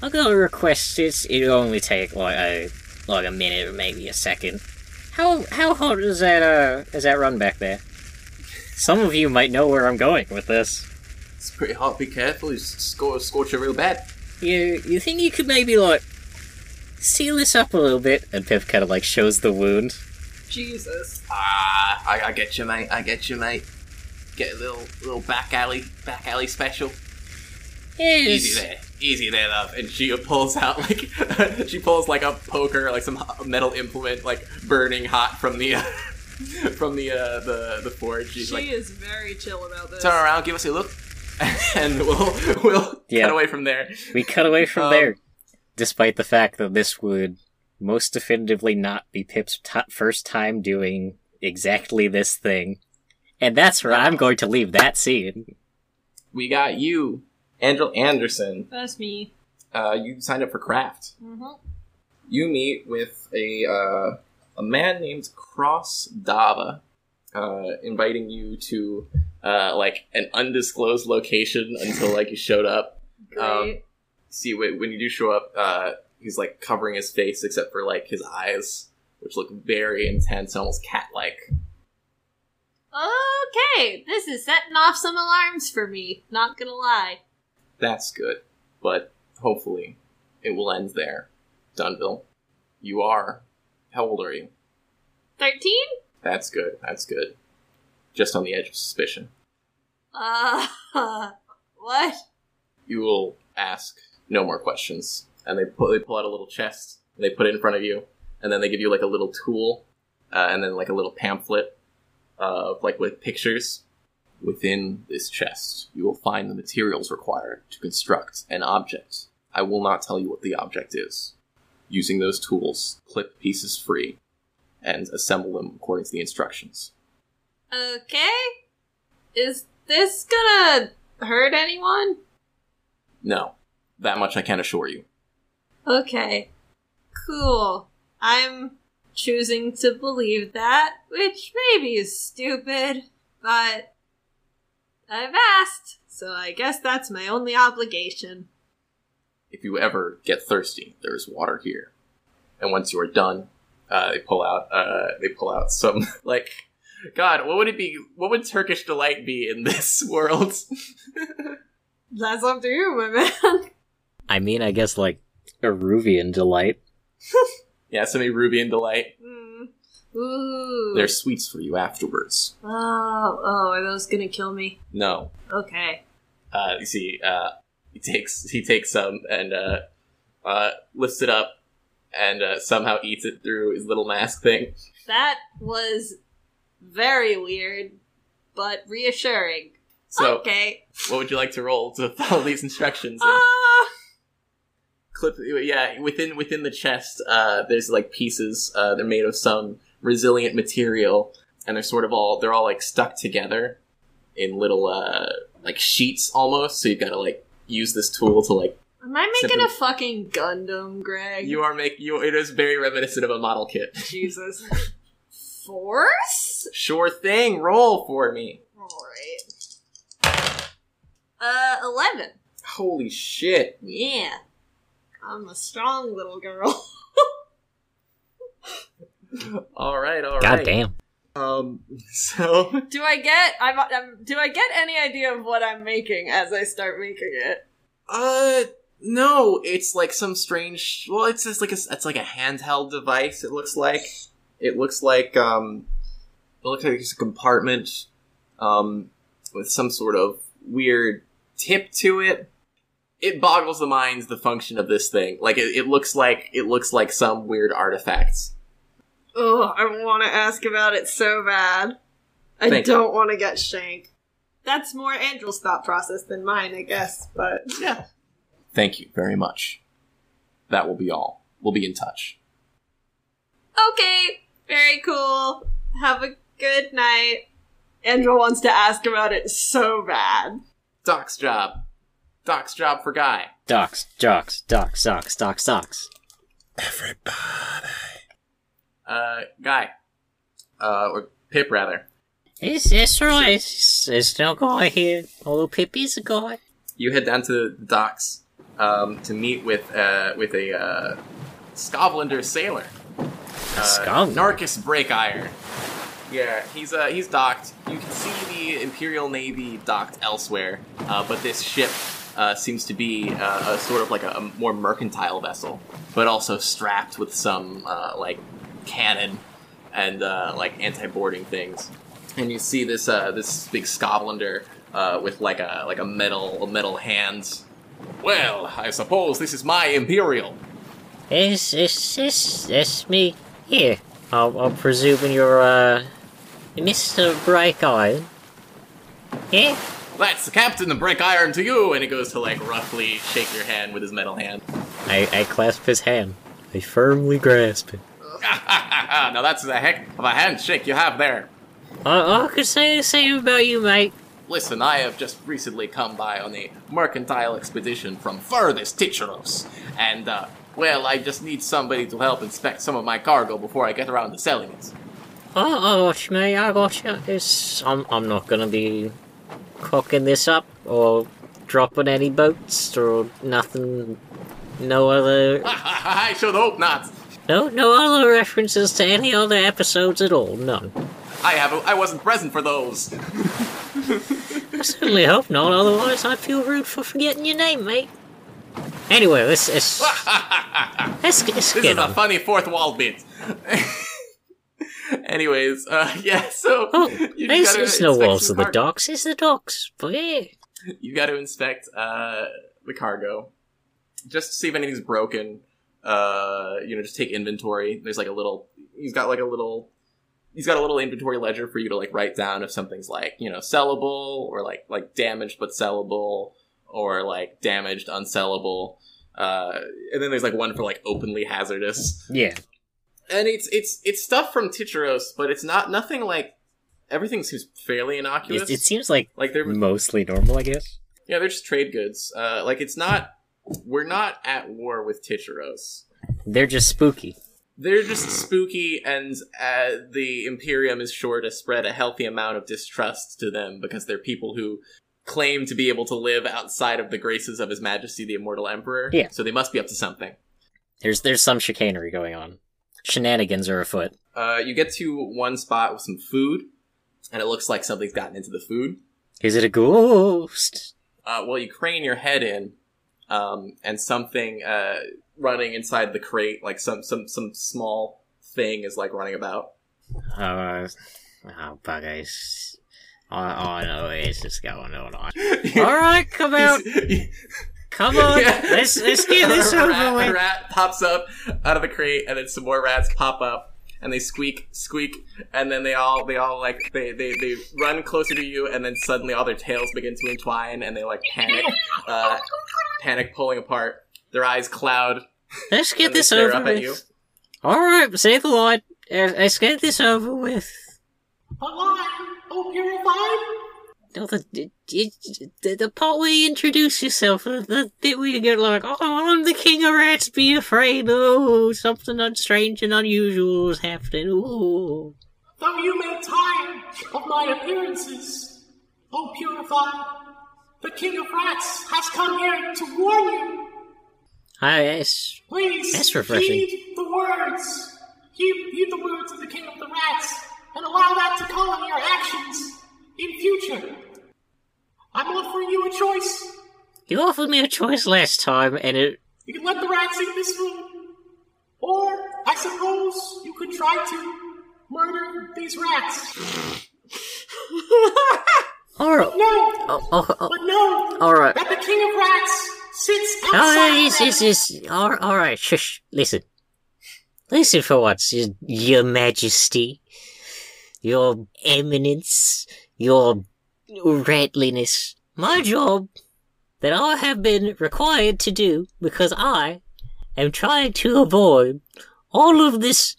I'm gonna request this. It'll only take like a like a minute or maybe a second. How how hot is that uh is that run back there? Some of you might know where I'm going with this. It's pretty hot. Be careful. You score, scorch it real bad. You you think you could maybe like seal this up a little bit? And Pip kind of like shows the wound. Jesus. Ah, I, I get you, mate. I get you, mate. Get a little little back alley, back alley special. Yes. Easy there, easy there, love. And she pulls out like she pulls like a poker, like some metal implement, like burning hot from the uh, from the uh, the the forge. She's she like, is very chill about this. turn around, give us a look, and we'll we'll Yeah. cut away from there. We cut away from Um, there, despite the fact that this would most definitively not be Pip's t- first time doing exactly this thing. And that's where I'm going to leave that scene. We got you, Andrel Anderson. That's me. Uh, you signed up for craft. Mm-hmm. you meet with a uh, a man named Cross Dava, uh, inviting you to uh, like an undisclosed location until like you showed up. Um, see wh- when you do show up, uh, he's like covering his face except for like his eyes, which look very intense, almost cat-like. Okay, this is setting off some alarms for me. Not gonna lie. That's good, but hopefully it will end there. Dunville, you are. How old are you? Thirteen? That's good. That's good. Just on the edge of suspicion. Uh, what? You will ask no more questions, and they pull they pull out a little chest. And they put it in front of you, and then they give you like a little tool, uh, and then like a little pamphlet, uh, like with pictures. Within this chest, you will find the materials required to construct an object. I will not tell you what the object is. Using those tools, clip pieces free, and assemble them according to the instructions. Okay. Is this gonna hurt anyone? No, that much I can assure you. Okay. Cool. I'm choosing to believe that, which maybe is stupid, but I've asked, so I guess that's my only obligation. if you ever get thirsty, there's water here. And once you are done, uh, they pull out uh, they pull out some like God, what would it be? What would Turkish delight be in this world? That's up to you, my man. I mean, I guess like Iruvian delight. yeah, some Iruvian delight. Mm. Ooh. There's sweets for you afterwards. Oh, oh, are those gonna kill me? No, Okay. uh, you see, uh, he takes he takes some and uh, uh, lifts it up and uh, somehow eats it through his little mask thing. That was very weird, but reassuring. So, okay. what would you like to roll to follow these instructions? And- Ah. clip yeah within within the chest uh there's like pieces uh they're made of some resilient material and they're sort of all they're all like stuck together in little uh like sheets almost so you've got to like use this tool to like Am I making Separate- a fucking Gundam, Greg? you are make you it is very reminiscent of a model kit Jesus. Force? sure thing roll for me Alright. Uh, 11. holy shit Yeah. I'm a strong little girl. all right all right God damn. um so do I get, I'm, I'm, do I get any idea of what I'm making as I start making it? Uh, no, it's like some strange. Well, it's just like a, it's like a handheld device. It looks like. It looks like um, it looks like it's a compartment, um, with some sort of weird tip to it. It boggles the minds the function of this thing. Like it, it looks like it looks like some weird artifacts. Oh, I want to ask about it so bad. I Thank don't want to get shanked. That's more Andrel's thought process than mine, I guess, but. Yeah. Thank you very much. That will be all. We'll be in touch. Okay, very cool. Have a good night. Andrel wants to ask about it so bad. Doc's job. Doc's job for Guy. Docs, jocks, docs, socks, docs, socks. Everybody. Uh, Guy. Uh, or Pip, rather. It's, it's right. It's, it's no guy here. Although Pippi's a guy. You head down to the docks um, to meet with uh, with a uh, Skovlander sailor. A Uh, Scotland. Narcus Breakiron. Yeah, he's uh, he's docked. You can see the Imperial Navy docked elsewhere, uh, but this ship uh, seems to be uh, a sort of like a, a more mercantile vessel, but also strapped with some uh, like cannon and uh, like anti-boarding things. And you see this uh, this big Scotlander uh, with like a like a metal a metal hands. Well, I suppose this is my Imperial. It's, it's, it's, it's me. Here. I'll, I'll presume you're, uh, Mr. Break Iron. Yeah? That's the captain of Break Iron to you, and he goes to like roughly shake your hand with his metal hand. I, I clasp his hand. I firmly grasp it. now that's a heck of a handshake you have there. I, I could say the same about you, mate. Listen, I have just recently come by on a mercantile expedition from furthest Tycheros, and uh, well, I just need somebody to help inspect some of my cargo before I get around to selling it. Oh, I got you, mate. I got you. It's, I'm, I'm not gonna be cooking this up or dropping any boats or nothing. No other. I should hope not. No, no other references to any other episodes at all. None. I have. A, I wasn't present for those. I certainly hope not. Otherwise, I'd feel rude for forgetting your name, mate. Anyway, let's let's let's, let's This get is a funny fourth wall bit. Anyways, uh, yeah. So Oh, gotta it's no walls of the docks. It's the docks. But yeah. You got to inspect uh, the cargo just to see if anything's broken. Uh, you know, just take inventory. There's like a little. He's got like a little. He's got a little inventory ledger for you to like write down if something's like you know sellable or like like damaged but sellable or like damaged unsellable. Uh, and then there's like one for like openly hazardous. Yeah. and it's it's it's stuff from Tycheros, but it's not nothing like everything seems fairly innocuous. It, it seems like like they're mostly normal, I guess. yeah, they're just trade goods. Uh, like it's not we're not at war with Tycheros. They're just spooky. They're just spooky, and uh, the Imperium is sure to spread a healthy amount of distrust to them because they're people who claim to be able to live outside of the graces of His Majesty the Immortal Emperor. Yeah. So they must be up to something. There's there's some chicanery going on. Shenanigans are afoot. Uh, you get to one spot with some food, and it looks like something's gotten into the food. Is it a ghost? Uh, well, you crane your head in, um, and something uh, running inside the crate, like some some some small thing, is like running about. Uh, oh, buggers. All, all I know is it's going on. All right, come out. Come on. Yeah. Let's let's get this a over rat, with. A rat pops up out of the crate, and then some more rats pop up, and they squeak, squeak, and then they all they all like they they, they run closer to you, and then suddenly all their tails begin to entwine, and they like panic, uh, panic, pulling apart. Their eyes cloud. Let's get and they this stare over up at with. you. All right, save the line. Uh, Let's get this over with. Alive, oh purified. No, the, the, the, part where you introduce yourself, the, the bit where you get like, oh, I'm the king of rats, be afraid, oh, something strange and unusual is happening, oh. Though you may tire of my appearances, oh purified, the king of rats has come here to warn you. Hi, yes. Please That's refreshing. heed the words. Heed, heed the words of the king of the rats, and allow that to color your actions in future. I'm offering you a choice. You offered me a choice last time, and it. You can let the rats in this room, or I suppose you could try to murder these rats. Alright. No, Oh, oh, oh, but no. Alright. That the king of rats sits oh, outside. Oh, yes, yes, yes. All, all right, shush. Listen. Listen for once, your majesty, your eminence, your ratliness. My job that I have been required to do because I am trying to avoid all of this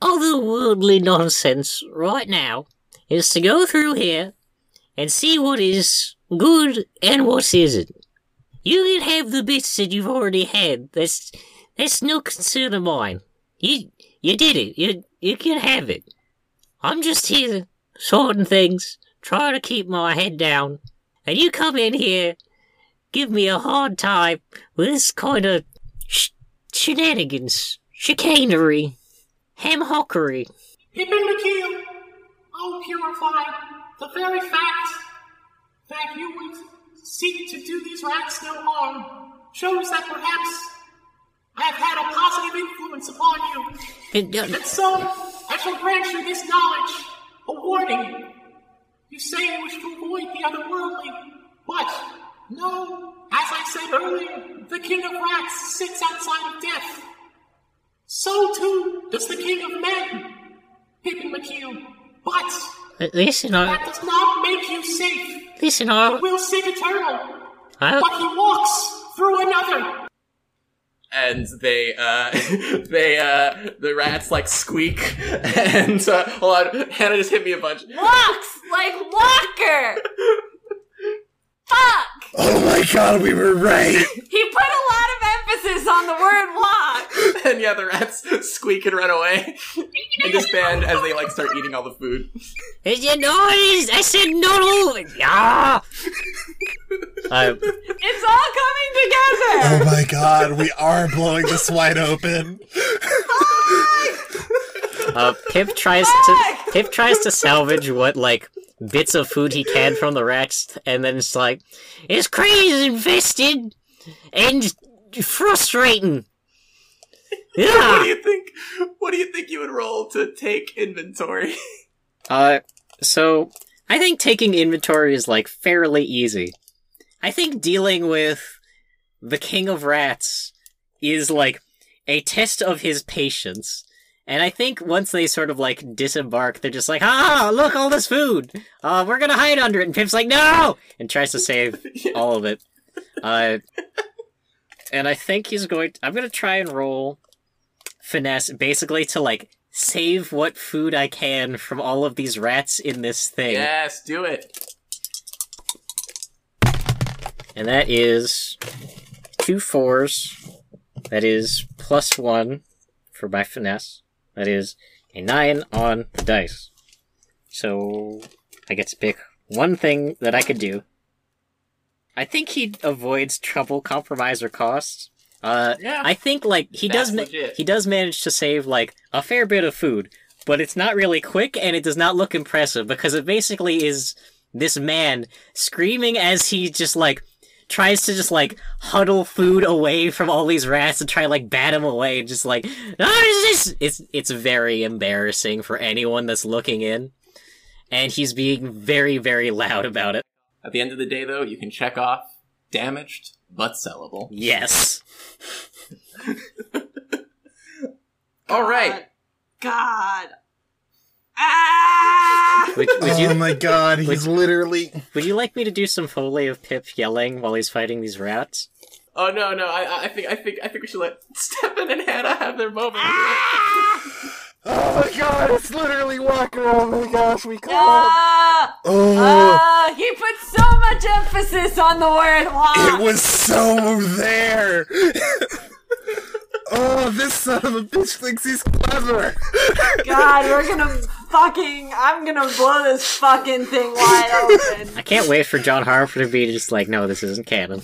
otherworldly nonsense right now is to go through here and see what is good and what isn't. You can have the bits that you've already had. That's that's no concern of mine. You you did it. You you can have it. I'm just here sorting things, trying to keep my head down, and you come in here, give me a hard time with this kind of sh- shenanigans, chicanery, hamhockery. Pippin McKeel, oh purified, the very fact that you would seek to do these rats no harm shows that perhaps I have had a positive influence upon you. And, so, I shall grant you this knowledge, a warning. You say you wish to avoid the otherworldly, but no, as I said earlier, the king of rats sits outside of death. So too does the king of men, Pippin McHugh. But listen, I that does not make you safe. listen, I will sit eternal, I. but he walks through another. And they uh they uh the rats like squeak. And uh hold on. Hannah just hit me a bunch. Walks like Walker! Fuck! Oh my god, we were right. He put a lot of emphasis on the word walk! and yeah the rats squeak and run away and disband as they like start eating all the food It's your noise! I said no! Ah! I, It's all coming together! Oh my god, we are blowing this wide open. Uh, Pip tries to Pip tries to salvage what like bits of food he can from the rats, and then it's like it's crazy infested and frustrating. Yeah. What do you think? What do you think you would roll to take inventory? Uh, so I think taking inventory is like fairly easy. I think dealing with the king of rats is like a test of his patience. And I think once they sort of like disembark, they're just like, ah, look, all this food. Uh, we're gonna hide under it. And Pip's like, no! And tries to save all of it. Uh, and I think he's going I'm gonna try and roll finesse basically to like save what food I can from all of these rats in this thing. yes, do it. And that is two fours. That is plus one for my finesse. That is a nine on the dice. So I get to pick one thing that I could do. I think he avoids trouble, compromise, or cost. Uh, Yeah. I think like he does ma- he does manage to save like a fair bit of food, but it's not really quick and it does not look impressive because it basically is this man screaming as he just like tries to just like huddle food away from all these rats and try to like bat him away and just like "Ah, is this it's it's very embarrassing for anyone that's looking in and he's being very very loud about it At the end of the day, though, you can check off damaged but sellable. yes All right. God. Ah! would, would oh you my god, he's literally. would you like me to do some foley of pip yelling while he's fighting these rats Oh no, no. I, I think, I think, I think we should let Stefan and Hannah have their moment. Oh my god, it's literally Walker. Oh my gosh, we can't. Ah! Oh, Ah! he put so much emphasis on the word it was so there. oh, this son of a bitch thinks he's clever. God, we're gonna fucking. I'm gonna blow this fucking thing wide open. i can't wait for john harper to be just like no this isn't canon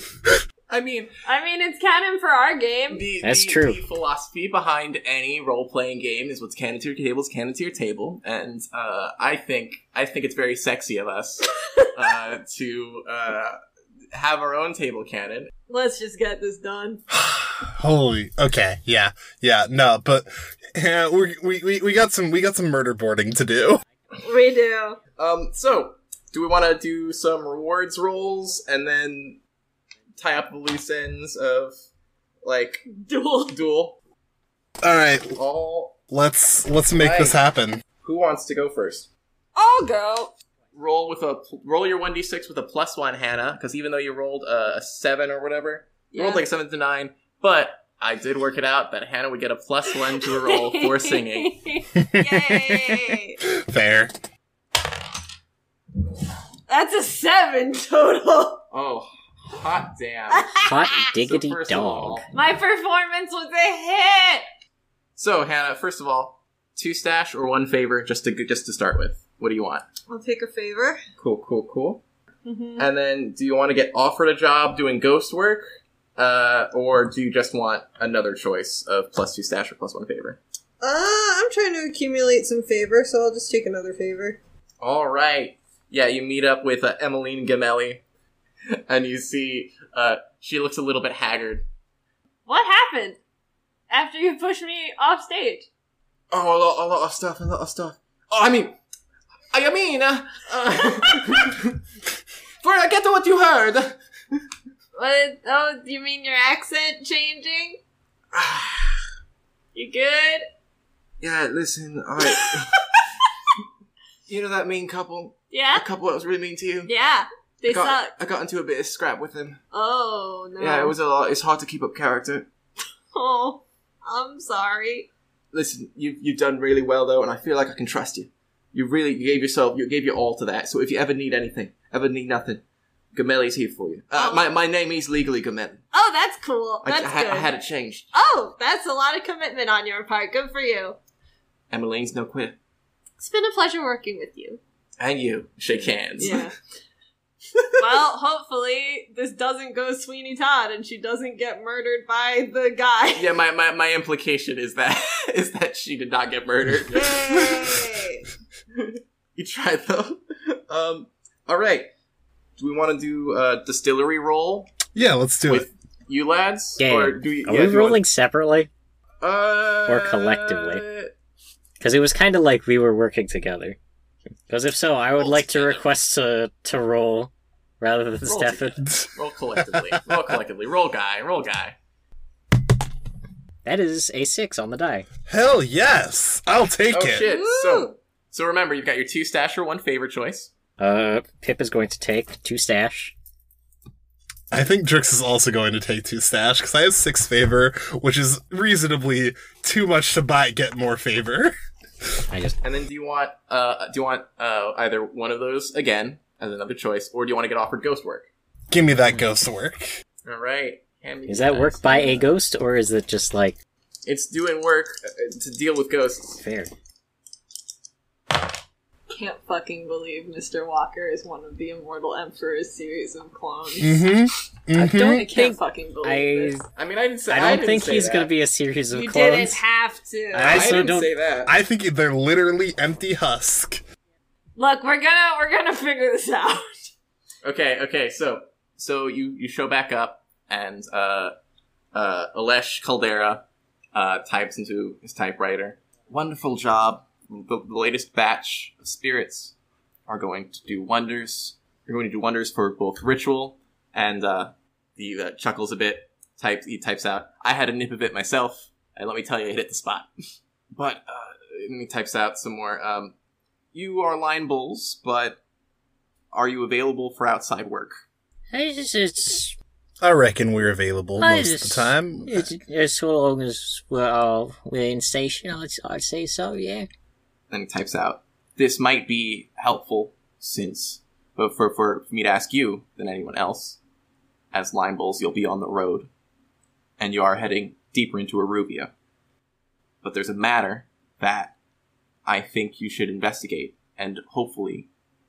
I mean, I mean, it's canon for our game. the, That's the, true. The philosophy behind any role playing game is what's canon to your table is canon to your table, and uh, I think I think it's very sexy of us uh, to uh, have our own table cannon. Let's just get this done. Holy. Okay. Yeah. Yeah. No, but yeah, we we we we got some we got some murder boarding to do. We do. Um, so do we want to do some rewards rolls and then tie up the loose ends of like Duel. duel? All right. All Let's let's make this happen. who wants to go first? I'll go. Roll with a roll your one d six with a plus one, Hannah, because even though you rolled a, a seven or whatever, you rolled like seven to nine, but I did work it out that Hannah would get a plus one to a roll for singing. Yay! Fair. That's a seven total. Oh, hot damn! hot diggity first of dog all- My performance was a hit. So Hannah, first of all, two stash or one favor, just to just to start with. What do you want? I'll take a favor. Cool, cool, cool. Mm-hmm. And then, do you want to get offered a job doing ghost work, uh, or do you just want another choice of plus two stash or plus one favor? Uh, I'm trying to accumulate some favor, so I'll just take another favor. All right. Yeah, you meet up with uh, Emmeline Gamelli, and you see uh, she looks a little bit haggard. What happened after you pushed me off stage? Oh, a lot, a lot of stuff, a lot of stuff. Oh, I mean, I mean, uh, forget what you heard. What? Oh, you mean your accent changing? You good? yeah, listen, I. you know that mean couple? Yeah. A couple that was really mean to you. Yeah. They I got, suck. I got into a bit of scrap with him. Oh no. Yeah, it was a lot. It's hard to keep up character. Oh, I'm sorry. Listen, you've you've done really well though, and I feel like I can trust you. You really you gave yourself, you gave your all to that. So if you ever need anything, ever need nothing, Gamelli's here for you. Uh, Oh. my my name is legally Gamelli. Oh, that's cool. That's I, had- good. I had it changed. Oh, that's a lot of commitment on your part. Good for you. Emmeline's no quitter. It's been a pleasure working with you. And you shake hands. Yeah. well, hopefully this doesn't go Sweeney Todd and she doesn't get murdered by the guy. Yeah, my, my, my implication is that is that she did not get murdered. Yay! you tried though. Um, all right. Do we want to do a distillery roll Yeah, let's do with it. you lads, Yeah. or do you, Are yeah, we do you want- rolling separately? uh, or collectively? Because it was kind of like we were working together. Because if so, I would Roll like to request to to roll rather than Roll Stefan. Roll collectively. roll collectively. Roll guy. Roll guy. That is a six on the die. Hell yes, I'll take Oh it. shit! Woo! So so remember, you've got your two stash or one favor choice. Uh, Pip is going to take two stash. I think Drix is also going to take two stash because I have six favor, which is reasonably too much to buy get more favor. I just And then do you want uh do you want uh either one of those again as another choice, or do you want to get offered ghost work? Give me that ghost work. All right. Is that work by a ghost or is it just like It's doing work uh, to deal with ghosts. fair? Can't fucking believe Mr. Walker is one of the Immortal Emperor's series of clones. Mm-hmm. I mm-hmm. don't I can't think fucking believe I this. I mean, I didn't say. I don't didn't think he's that. going to be a series of You clones. didn't have to. I I, also didn't don't- say that. I think they're literally empty husk. Look, we're gonna we're gonna figure this out. Okay, okay, so so you you show back up and uh uh Alesh Caldera uh types into his typewriter. Wonderful job. The, the latest batch of spirits are going to do wonders. They're going to do wonders for both ritual and uh he uh, chuckles a bit. Types he types out. I had a nip of it myself, and let me tell you, it hit the spot. but uh, and he types out some more. Um, you are line bulls, but are you available for outside work? It's, it's, I reckon we're available I most of the time. it's, as long as we're all within station, I'd, I'd say so, yeah. Then he types out, "This might be helpful since, but for for me to ask you than anyone else, as line bulls, you'll be on the road, and you are heading deeper into Iruvia. But there's a matter that I think you should investigate and hopefully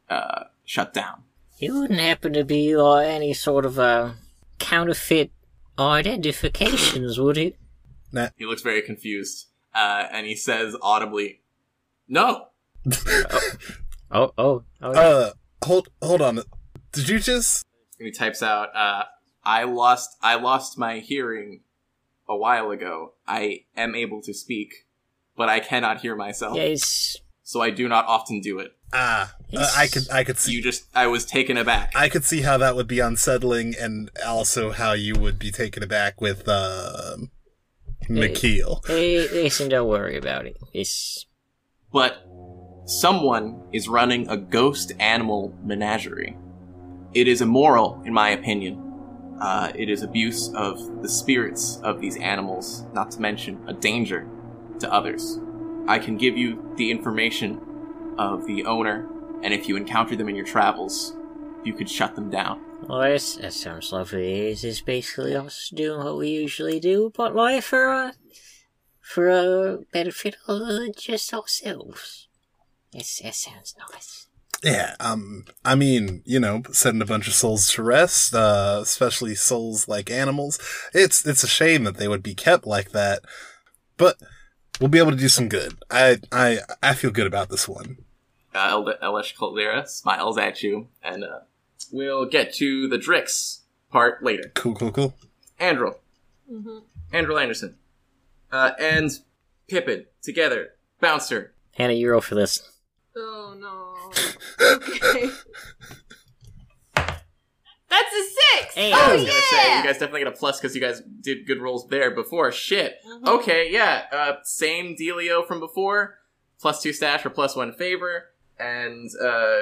uh, shut down. It wouldn't happen to be like any sort of uh, counterfeit identifications, would it? He looks very confused, uh, and he says audibly, "No." Oh, oh, oh. Uh, hold hold on. Did you just? And he types out, uh, "I lost, I lost my hearing a while ago. I am able to speak, but I cannot hear myself, yes. so I do not often do it. Ah, uh, I could I could see You just, I was taken aback. I could see how that would be unsettling, and also how you would be taken aback with uh, McKeel. Hey, listen, don't worry about it. It's but someone is running a ghost animal menagerie. It is immoral, in my opinion. Uh, it is abuse of the spirits of these animals, not to mention a danger to others. I can give you the information of the owner, and if you encounter them in your travels, you could shut them down. well, that sounds lovely. It's just basically us doing what we usually do, but like for a for a benefit other than just ourselves. Yes, that sounds nice. Yeah, um, I mean, you know, setting a bunch of souls to rest, uh, especially souls like animals. It's it's a shame that they would be kept like that, but we'll be able to do some good. I I I feel good about this one. Uh, El- Elesh Caldera smiles at you, and uh, we'll get to the Drix part later. Cool, cool, cool. Andrel. Mhm. Andrel Anderson. Uh, and Pippin together. Bouncer. Hannah, you roll for this. Oh no. Okay. That's a six. Hey. I oh was gonna say, yeah. you guys definitely get a plus because you guys did good rolls there before. Shit. Mhm. Okay, yeah. Uh, same dealio from before. Plus two stash or plus one favor. And, uh,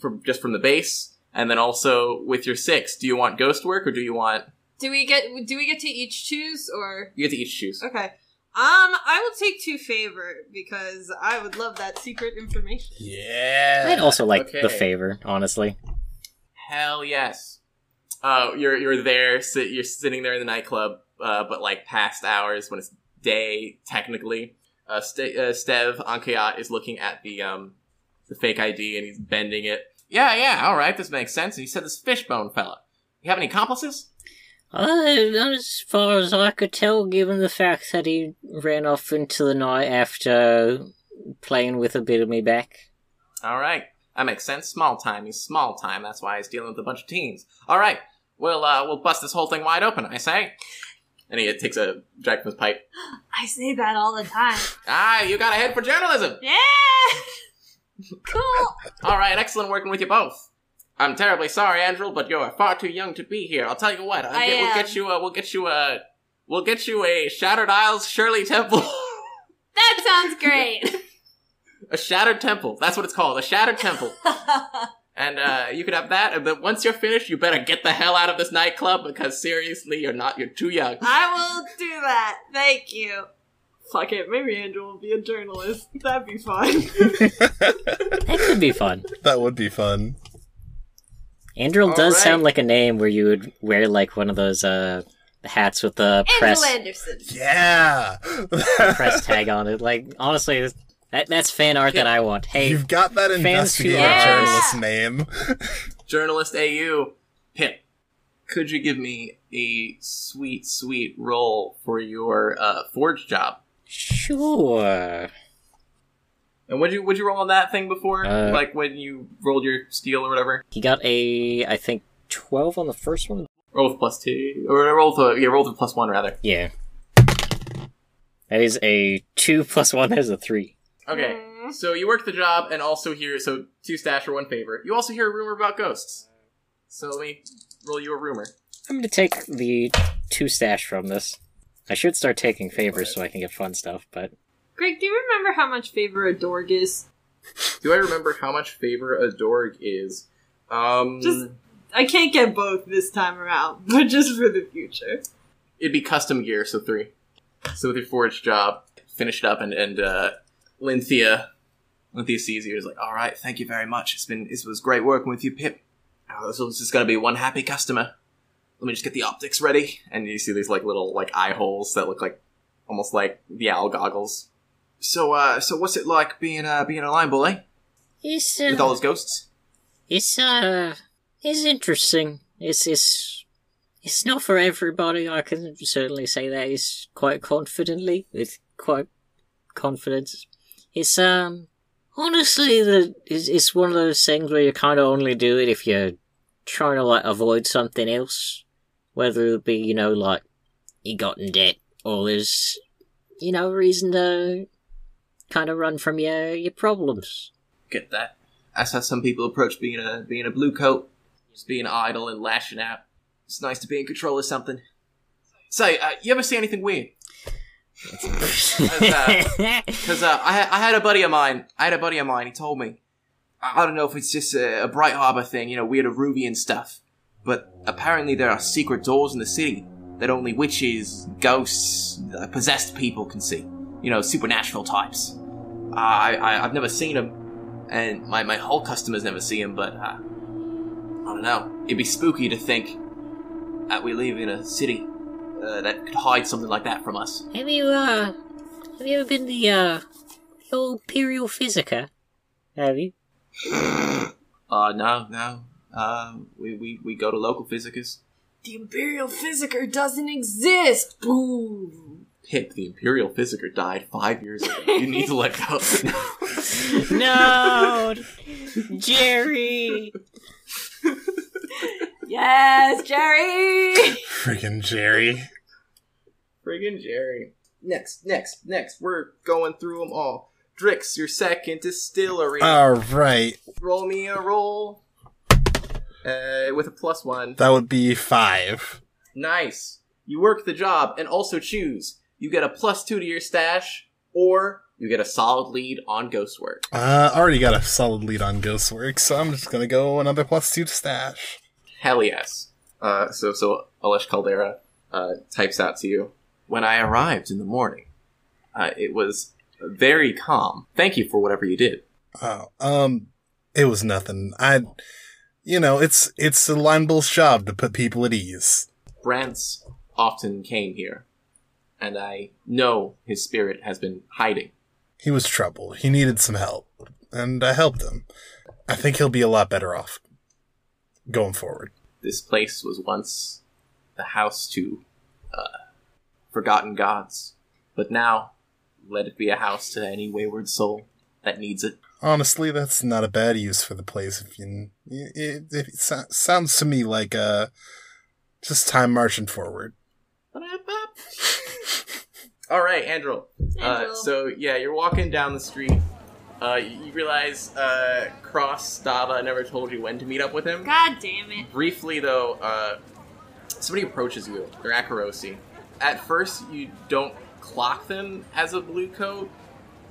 from, just from the base. And then also with your six, do you want ghost work or do you want, Do we get do we get to each choose or you get to each choose. okay? Um, I will take two favor because I would love that secret information. Yeah. I'd also like okay. the favor, honestly. Hell yes. Uh, you're you're there. Sit, you're sitting there in the nightclub, uh, but like past hours when it's day technically. Uh, Ste- uh, Stev Ankayat is looking at the um the fake ID and he's bending it. Yeah, yeah, all right, this makes sense. And he said this fishbone fella. You have any accomplices? Uh, not as far as I could tell, given the fact that he ran off into the night after playing with a bit of me back. All right, that makes sense. Small time. He's small time. That's why he's dealing with a bunch of teens. All right, we'll uh, we'll bust this whole thing wide open. I say. And he takes a drag from his pipe. I say that all the time. Ah, you got a head for journalism. Yeah! cool! All right, excellent working with you both. I'm terribly sorry, Andrew, but you're far too young to be here. I'll tell you what. I'll I get, we'll get you. A, we'll get you a. We'll get you a Shattered Isles Shirley Temple. That sounds great! a Shattered Temple. That's what it's called. A Shattered Temple. And uh, you could have that. And then once you're finished, you better get the hell out of this nightclub because seriously, you're not. You're too young. I will do that. Thank you. Fuck it, maybe Andrew will be a journalist. That'd be fun. That could be fun. That would be fun. Andrew All does right. sound like a name where you would wear like one of those uh hats with the press Andrel Anderson. Yeah. press tag on it. Like honestly, that that's fan art that I want. Hey, You've got that Fans who investigative are- journalist name. Journalist AU. Pip, could you give me a sweet, sweet roll for your uh, forge job? sure. And would you would you roll on that thing before, Uh, like when you rolled your steel or whatever? He got a I think twelve on the first one. Roll with plus two, or roll with yeah, roll with plus one rather. Yeah. That is a two plus one. That is a three. Okay, so you work the job and also hear so two stash for one favor. You also hear a rumor about ghosts. So let me roll you a rumor. I'm gonna take the two stash from this. I should start taking favors so I can get fun stuff, but Greg, do you remember how much favor a dorg is? Do I remember how much favor a dorg is? Um, Just- I can't get both this time around, but just for the future. it'd be custom gear, so three. So with your forge job, finish it up, and and uh, Lynthia, Lynthia sees you. Is like, all right, thank you very much. It's been it was great working with you, Pip. Oh, so this is gonna be one happy customer. Let me just get the optics ready, and you see these like little like eye holes that look like almost like the owl goggles. So, uh, so what's it like being uh being a line bully it's with all uh, those ghosts? it's uh it's interesting. It's it's it's not for everybody. I can certainly say that is quite confidently with quite confidence. It's um honestly the it's, it's one of those things where you kind of only do it if you're trying to like avoid something else, whether it be you know like you got in debt or there's you know a reason to kind of run from your your problems. Get that? That's how some people approach being a being a blue coat, just being idle and lashing out. It's nice to be in control of something. Say, uh, you ever see anything weird? Because uh, I, I had a buddy of mine. I had a buddy of mine. He told me. I, I don't know if it's just a, a Bright Harbor thing, you know, weird Iruvian stuff. But apparently there are secret doors in the city that only witches, ghosts, uh, possessed people can see. You know, supernatural types. Uh, I, I I've never seen him, and my my whole customers never see him. But uh, I don't know. It'd be spooky to think that we live in a city uh, that could hide something like that from us. Have you uh have you ever been the uh the old Imperial Physicker? Have you? Uh, no, no. Uh, we, we, we go to local physicus. The Imperial Physicker doesn't exist! Boom! Pip, the Imperial Physicker, died five years ago. You need to let go. No, Jerry. Yes, Jerry! Freaking Jerry. Friggin' Jerry. Next, next, next. We're going through them all. Drix, your second distillery. All right. roll me a roll. Uh, with a plus one. That would be five. Nice. You work the job and also choose. You get a plus two to your stash, or you get a solid lead on ghost work. Uh, I already got a solid lead on Ghostworks, so I'm just gonna go another plus two to stash. Hell yes. Uh, so so Alesh Caldera uh, types out to you. When I arrived in the morning, uh, it was very calm. Thank you for whatever you did. Oh, um, it was nothing. I, you know, it's it's a line bull's job to put people at ease. Brant's often came here, and I know his spirit has been hiding. He was troubled. He needed some help, and I helped him. I think he'll be a lot better off going forward. This place was once the house to uh, forgotten gods, but now let it be a house to any wayward soul that needs it. Honestly, that's not a bad use for the place. If you, it, it, it sounds to me like uh, just time marching forward. All right, Andrew. Uh, so yeah, you're walking down the street. Uh, you, you realize uh, Cross Stava never told you when to meet up with him. God damn it. Briefly, though, uh, somebody approaches you. They're Akorosi. At first, you don't clock them as a blue coat.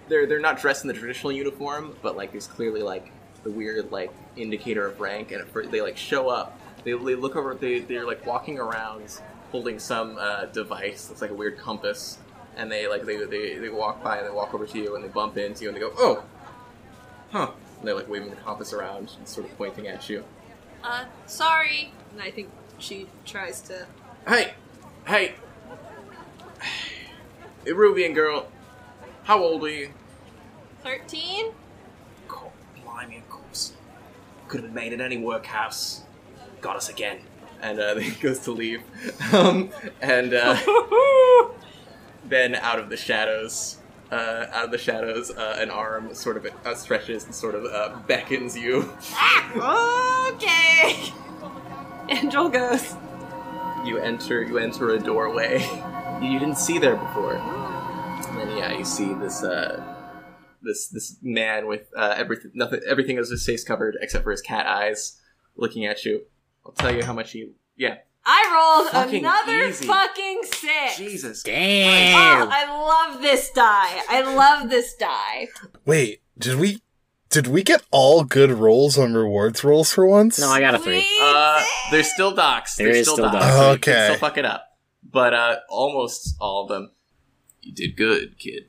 They're they're not dressed in the traditional uniform, but like there's clearly like the weird like indicator of rank. And at first, they like show up. They, they look over. They they're like walking around holding some uh, device. Looks like a weird compass. And they like they, they they walk by and they walk over to you and they bump into you and they go oh, huh. And they're like waving the compass around and sort of pointing at you. Uh, sorry. And I think she tries to. Hey, hey, Iruvian girl, how old are you? 13? God, blimey, of course. Could have been made in any workhouse. Got us again. And uh, he goes to leave. Um, and uh, then out of the shadows, uh, out of the shadows, uh, an arm sort of uh, stretches and sort of uh, beckons you. Okay. Angel goes. You enter. You enter a doorway you didn't see there before. And then yeah, you see this uh, this this man with uh, everything nothing everything is his face covered except for his cat eyes looking at you. I'll tell you how much he. Yeah, I rolled Fucking another easy. fucking six. Jesus. Damn. Oh, Damn. I love this die. I love this die. Wait, did we did we get all good rolls on rewards rolls for once? no, I got a three. Uh, there's still docs. There there's is still docs. docs. so you Okay. can still fuck it up. But uh, almost all of them. You did good, kid.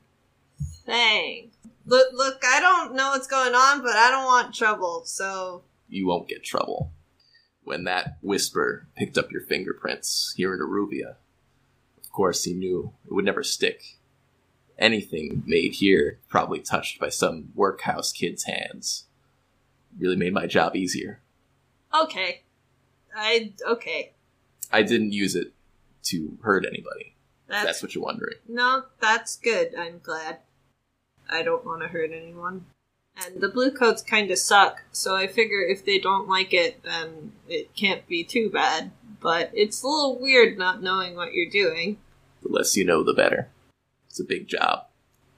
Thanks. Look, look, I don't know what's going on, but I don't want trouble, so. You won't get trouble. When that whisper picked up your fingerprints here in Iruvia, of course he knew it would never stick. Anything made here, probably touched by some workhouse kid's hands. Really made my job easier. Okay. I. Okay. I didn't use it to hurt anybody. That's. That's what you're wondering. No, that's good. I'm glad. I don't want to hurt anyone. And the blue coats kind of suck, so I figure if they don't like it, then it can't be too bad. But it's a little weird not knowing what you're doing. The less you know, the better. It's a big job.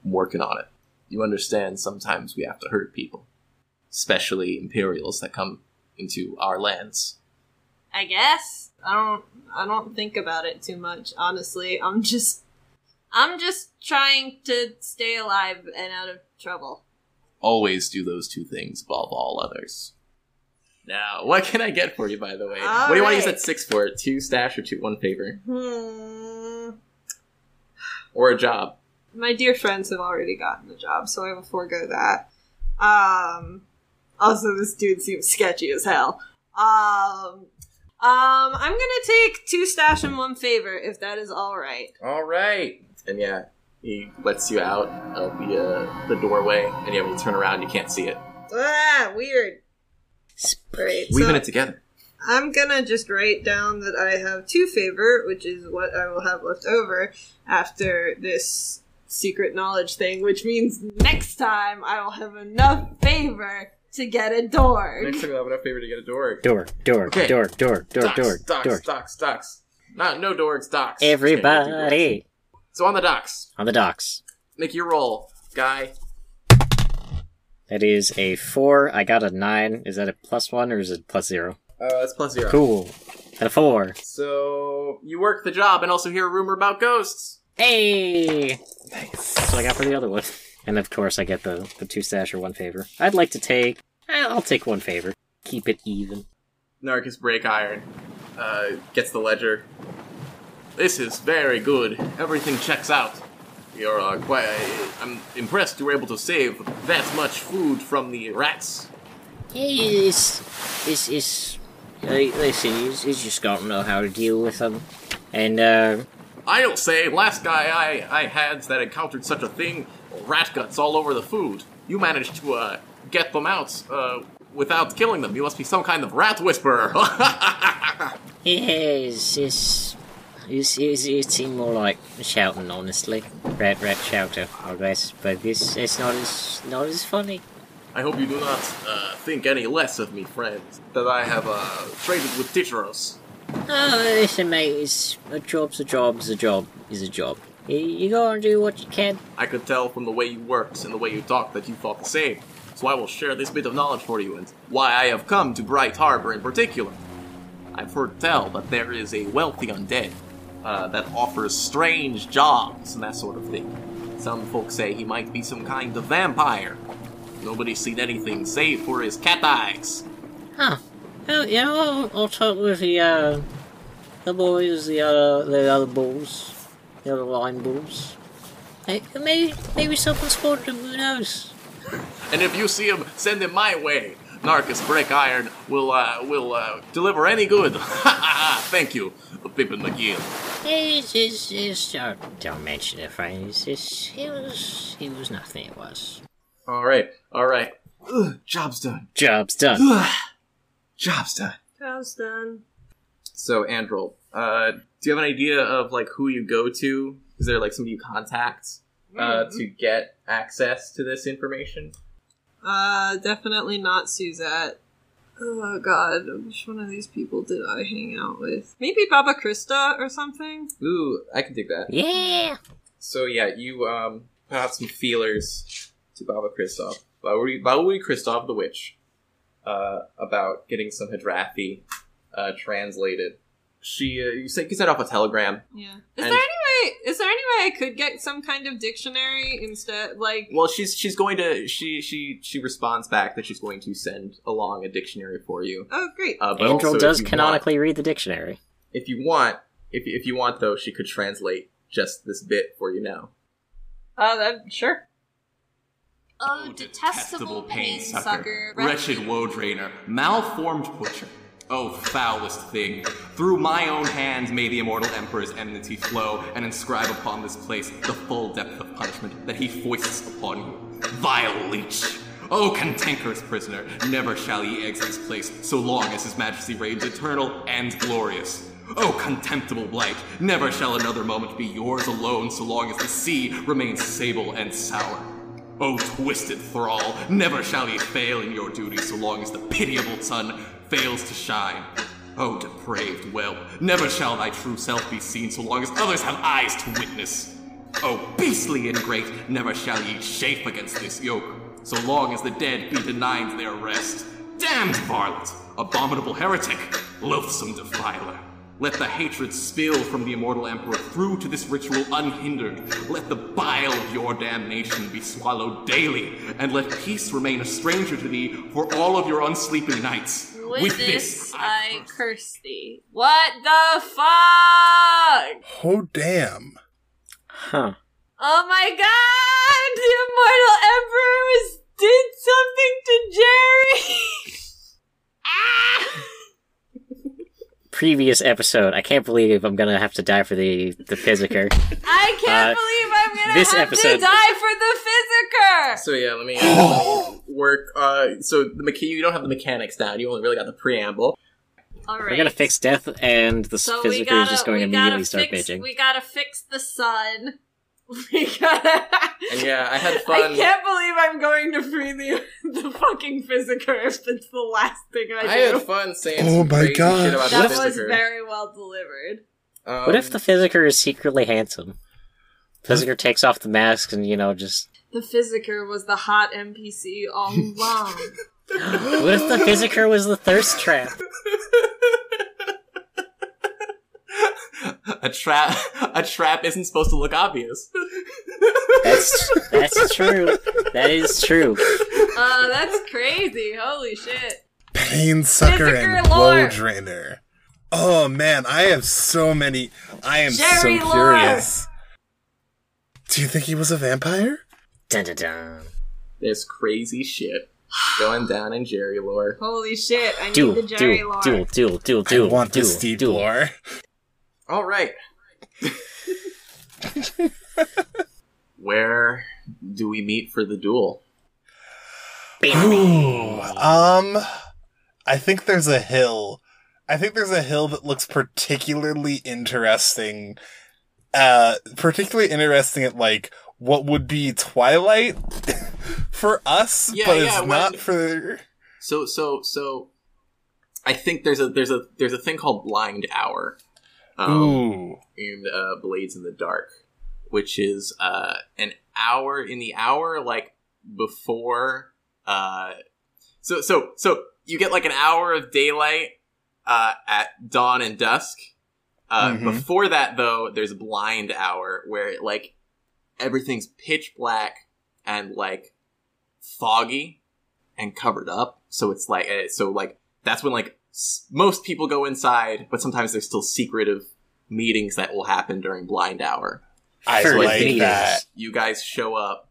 I'm working on it. You understand sometimes we have to hurt people, especially Imperials that come into our lands. I guess. I don't I don't think about it too much, honestly. I'm just I'm just trying to stay alive and out of trouble. Always do those two things above all others. Now, what can I get for you, by the way? All what do you want to use that six for? Two stash or two one favor? Hmm. Or a job? My dear friends have already gotten the job, so I will forego that. Um also this dude seems sketchy as hell. Um um I'm gonna take two stash and one favor if that is alright. Alright. And yeah, he lets you out of the, uh, the doorway, and yeah, when you turn around, you can't see it. Ah, weird. Great. Weaving so- it together. I'm gonna just write down that I have two favor, which is what I will have left over after this secret knowledge thing, which means next time I will have enough favor to get a door. Next time you'll have enough favor to get a door. Door, door, Okay. door, door, door, Docks, door, docks, door. docks, docks. Not no dorks, docks. Okay, Everybody so on the docks, on the docks. make your roll, guy. That is a four. I got a nine. Is that a plus one or is it plus zero? Uh, that's plus zero. Cool. At a four. So you work the job and also hear a rumor about ghosts. Hey! Nice. That's what I got for the other one. And of course, I get the, the two stash or one favor. I'd like to take. I'll take one favor. Keep it even. Narcus Break Iron uh, gets the ledger. This is very good. Everything checks out. You're uh, quite. I'm impressed you were able to save that much food from the rats. It's. It's. it's uh, listen, he's, he's just got to know how to deal with them. And, uh. I don't say. Last guy I, I had that encountered such a thing, rat guts all over the food. You managed to uh, get them out. Uh, without killing them. You must be some kind of rat whisperer. Yes, it's, it seemed more like shouting, honestly. Red, red shouter, I guess. But this it's not as, not as funny. I hope you do not uh, think any less of me, friend, that I have uh, traded with Tycheros. Oh, listen, mate, it's, a job's a job's a job is a job. You, you gotta do what you can. I could tell from the way you worked and the way you talked that you thought the same. So I will share this bit of knowledge for you and why I have come to Bright Harbor in particular. I've heard tell that there is a wealthy undead uh, that offers strange jobs and that sort of thing. Some folks say he might be some kind of vampire. Nobody's seen anything save for his cat eyes. Huh. Well, yeah, I'll, I'll talk with the, uh, the boys, the other, the other bulls, the other line bulls. Maybe, maybe something spotted him, who knows? And if you see him, send him my way. Narcus Break Iron will uh, will uh, deliver any good. Thank you, Pippin McGee. It's, it's, it's, uh, don't mention it, friend. It's, it's, it was, it was nothing, it was. All right, all right. Ugh, job's done. Job's done. Ugh, job's done. Job's done. So, Andrel, uh, do you have an idea of like who you go to? Is there like somebody you contact uh, to get access to this information? Uh, definitely not Suzette. Oh god, which one of these people did I hang out with? Maybe Baba Krista or something? Ooh, I can dig that. Yeah! So yeah, you um put out some feelers to Baba Kristoff, Baba Baba Kristoff the witch, uh, about getting some Hadrathi uh, translated. She uh, you sent you sent off a telegram. Yeah. Is there any way is there any way I could get some kind of dictionary instead like Well, she's she's going to she she she responds back that she's going to send along a dictionary for you. Oh great. Uh, but Angel if does you want- canonically read the dictionary. if you want, if if you want though, she could translate just this bit for you now. Uh that sure. Oh, detestable pain sucker, wretched woe drainer, malformed butcher. Oh, foulest thing! Through my own hands may the immortal emperor's enmity flow, and inscribe upon this place the full depth of punishment that he foists upon you. Vile leech! Oh, cantankerous prisoner, never shall ye exit this place so long as his majesty reigns eternal and glorious. Oh, contemptible blight, never shall another moment be yours alone so long as the sea remains sable and sour. O twisted thrall, never shall ye fail in your duty so long as the pitiable sun fails to shine. O depraved whelp, never shall thy true self be seen so long as others have eyes to witness. O beastly ingrate, never shall ye chafe against this yoke, so long as the dead be denied their rest. Damned varlet, abominable heretic, loathsome defiler. Let the hatred spill from the immortal emperor through to this ritual unhindered. Let the bile of your damnation be swallowed daily, and let peace remain a stranger to thee for all of your unsleeping nights. With, this, I curse thee. What the fuck? Oh damn. Huh. Oh my god! The immortal emperor did something to Jerry! ah! Previous episode. I can't believe I'm gonna have to die for the the physicker. I can't Uh, believe I'm gonna this have episode- to die for the physicker! So yeah, let me, let me work. Uh, so the mecha- you don't have the mechanics down. You only really got the preamble. Alright. We're gonna fix death, and the So we physicker gotta, is just going to we gotta immediately start fix, bitching. We gotta fix the sun. We gotta. And yeah, I had fun. I can't believe I'm going to free the the fucking physicker if it's the last thing I do. I had fun saying Oh some my crazy God. shit about that the was Physicker. very well delivered. Um, What if the physicker is secretly handsome? Physicker takes off the mask and you know just. The physicker was the hot NPC all along. What if the physicker was the thirst trap? a trap? A trap isn't supposed to look obvious. That's that's true. That is true. uh, that's crazy. Holy shit. Pain sucker and lore. woe drainer. Oh man, I have so many. I am Jerry so lore. curious. Do you think he was a vampire? Dun dun dun. There's crazy shit going down in Jerry lore. Holy shit. I need the Jerry duel, lore. duel, duel, duel, duel. I want duel, this deep duel. lore. All right. Where do we meet for the duel? Ooh, um, I think there's a hill. I think there's a hill that looks particularly interesting. Uh, particularly interesting at like what would be Twilight for us, Yeah, but yeah, it's when- not for. So so so I think there's a there's a there's a thing called blind hour. Um, in uh, Blades in the Dark, which is uh, an hour in the hour like before. Uh, so so so you get like an hour of daylight uh, at dawn and dusk. Uh, Mhm. Before that, though, there's a blind hour where like everything's pitch black and like foggy and covered up. So it's like uh, so like that's when like most people go inside, but sometimes there's still secretive meetings that will happen during blind hour. I Sure, like that. You guys show up.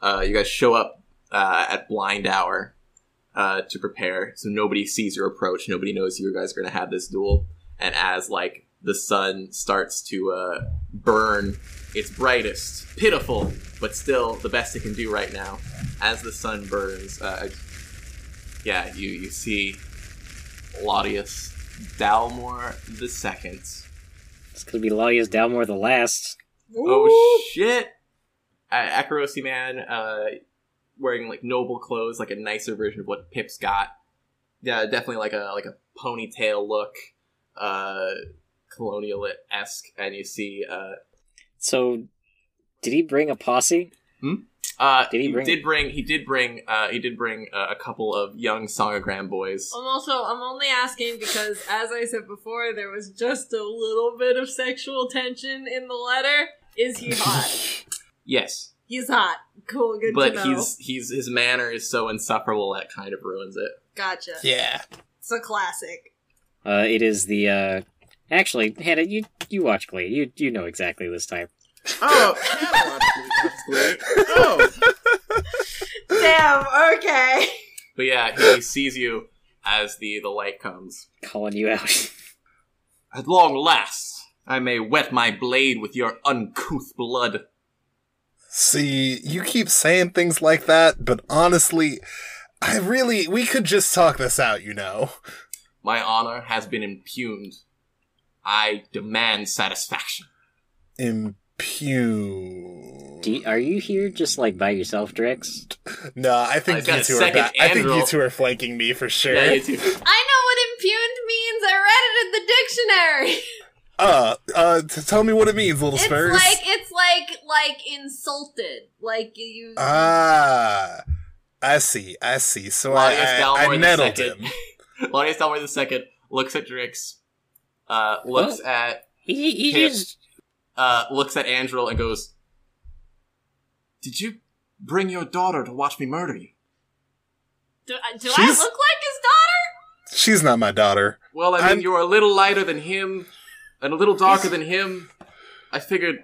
Uh, you guys show up uh, at blind hour uh, to prepare, so nobody sees your approach. Nobody knows you guys are going to have this duel. And as like the sun starts to uh, burn its brightest, pitiful, but still the best it can do right now. As the sun burns, uh, yeah, you you see Laudius Dalmore the second. It's gonna be Lalia's Dalmore the last. Oh shit! Uh, Akorosi man, uh, wearing like noble clothes, like a nicer version of what Pip's got. Yeah, definitely like a like a ponytail look, uh, colonial esque, and you see, uh, So, did he bring a posse? Uh, Did he bring- did bring he did bring uh he did bring uh, a couple of young Songogram boys. I'm also I'm only asking because as I said before, there was just a little bit of sexual tension in the letter. Is he hot? Yes, he's hot. Cool, good but to know. he's he's his manner is so insufferable that kind of ruins it. gotcha. Yeah. It's a classic. Uh, it is the uh. Actually, Hannah, you you watch Glee. You you know exactly this type. Oh, oh. Damn. Okay. But yeah, he sees you as the the light comes. Calling you out. At long last, I may wet my blade with your uncouth blood. See, you keep saying things like that, but honestly, I really, we could just talk this out, you know? My honor has been impugned. I demand satisfaction. Impugned. Do you- are you here just like by yourself, Drex? No, I I think you two are. second Ba- I think you two are flanking me for sure. Yeah, you too. I know what impugned means. I read it in the dictionary. Uh, uh, t- tell me what it means, little It's Spurs. like it's like like insulted. Like you. ah, I see. I see. So I, Claudius I, Dalmor I the nettled second. him. Claudius Dalmor the second looks at Drix, uh, looks at He, he Pip. just uh, looks at Andrel and goes, "Did you bring your daughter to watch me murder you?" do do I look like his daughter? She's not my daughter. Well, I mean, I'm- you're a little lighter than him, and a little darker than him. I figured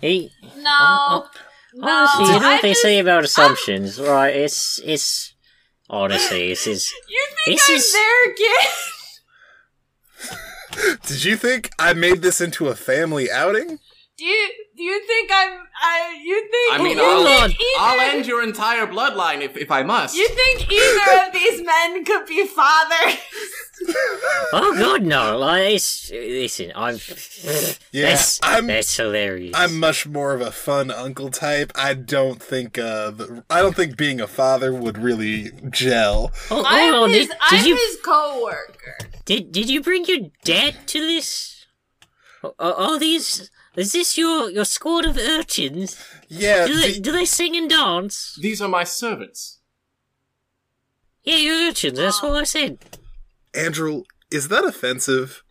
he. No. Oh, no. Honestly, you know I what they just- say about assumptions, right? It's it's honestly, this is You think This I'm is- their kid? Did you think I made this into a family outing? Do you do you think I'm I you think I mean, you I'll, think I'll end your entire bloodline if, if I must. You think either of these men could be fathers? oh god no! Like, listen, I'm Yeah, that's, I'm- that's hilarious. I'm much more of a fun uncle type. I don't think uh, the, I don't think being a father would really gel. Oh, I'm hold on, his did, I'm did you his coworker. did did you bring your dad to this? Are, are these? Is this your your squad of urchins? Yeah, Do they, the- do they sing and dance? These are my servants. Yeah, you're urchins. That's oh. what I said. Andrew, is that offensive?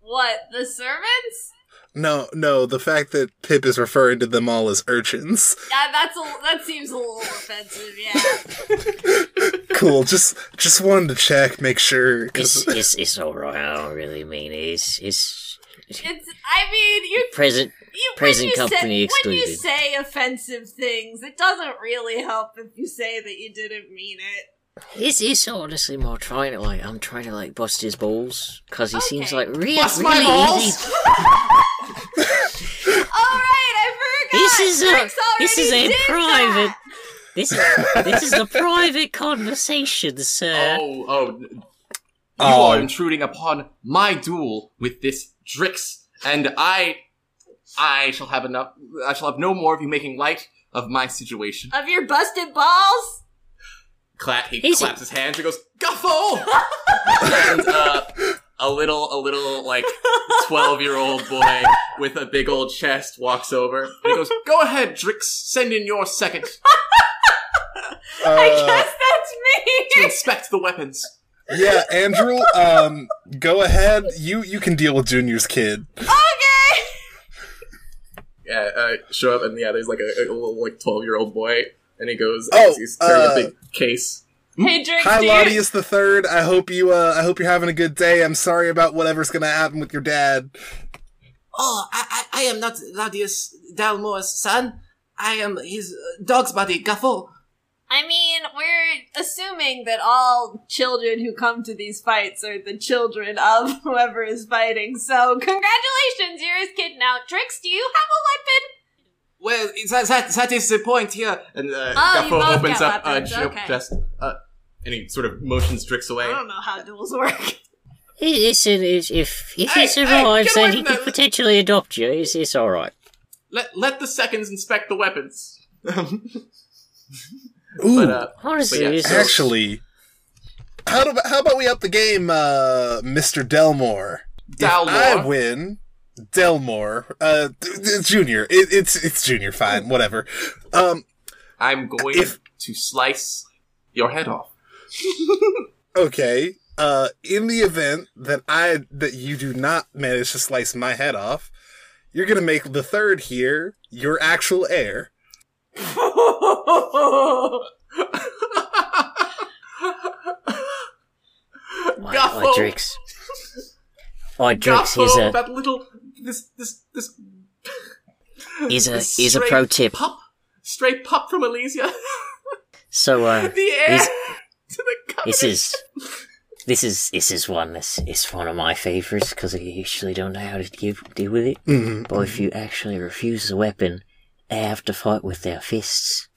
What, the servants? No, no, the fact that Pip is referring to them all as urchins. Yeah, that's a that seems a little offensive, yeah. Cool, just just wanted to check, make sure. 'cause- It's it's it's alright. I don't really mean it. It's it's It's I mean you present. you Present when you company say, When you say offensive things, it doesn't really help if you say that you didn't mean it. It's it's honestly more trying to like I'm trying to like bust his balls because he seems like really Bust my really balls? easy. All right, I forgot. This is a this is a private. that. This is this is a private conversation, sir. Oh, oh. You Oh. are intruding upon my duel with this Drix, and I, I shall have enough. I shall have no more of you making light of my situation. Of your busted balls? Clap. He He's- claps his hands and goes, "Guffle!" and uh, a little, a little like twelve-year-old boy with a big old chest walks over and he goes, "Go ahead, Drix. Send in your second I Uh, guess that's me! to inspect the weapons." Yeah, Andrew, um, go ahead. You you can deal with Junior's kid. okay! yeah, uh, show up and yeah, there's like a, a little like twelve year old boy, and he goes, Oh, he's carrying uh, a big case. Hey, Drix, Hi, do you- Lodius the Third. I hope you uh, I hope you're having a good day. I'm sorry about whatever's gonna happen with your dad. Oh, I, I, I am not Ladius Dalmore's son. I am his uh, dog's buddy, Guffle. I mean, we're assuming that all children who come to these fights are the children of whoever is fighting. So, congratulations, you're his kid now. Trix, do you have a weapon? Well, that, that, that is the point here. And uh, Oh, you Guffle both opens up a weapons, joke okay. chest, uh, and he sort of motions Drix away. I don't know how duels work. Listen, if if, if Hey, he hey, survives, get away then he could that- potentially adopt you. It's, it's all right. Let let the seconds inspect the weapons. Ooh, but uh, Honestly, But yeah, it's, actually, how about how about we up the game, uh, Mister Delmore? If I win, Delmore, uh, d- d- Junior. It, it's it's Junior. Fine, whatever. Um, I'm going If- to slice your head off. okay. Uh, in the event that I that you do not manage to slice my head off, you're gonna make the third here your actual heir. Oi, Guffle! oi, Drix. Oi, Drix, here's a that little this this this here's a this here's a pro tip. Pup, stray pup from Elysia. So, uh, the heir He's- to the covenant. this is this is this is one that's it's one of my favorites because I usually don't know how to deal, deal with it. Mm-hmm. But if you actually refuse the weapon, they have to fight with their fists.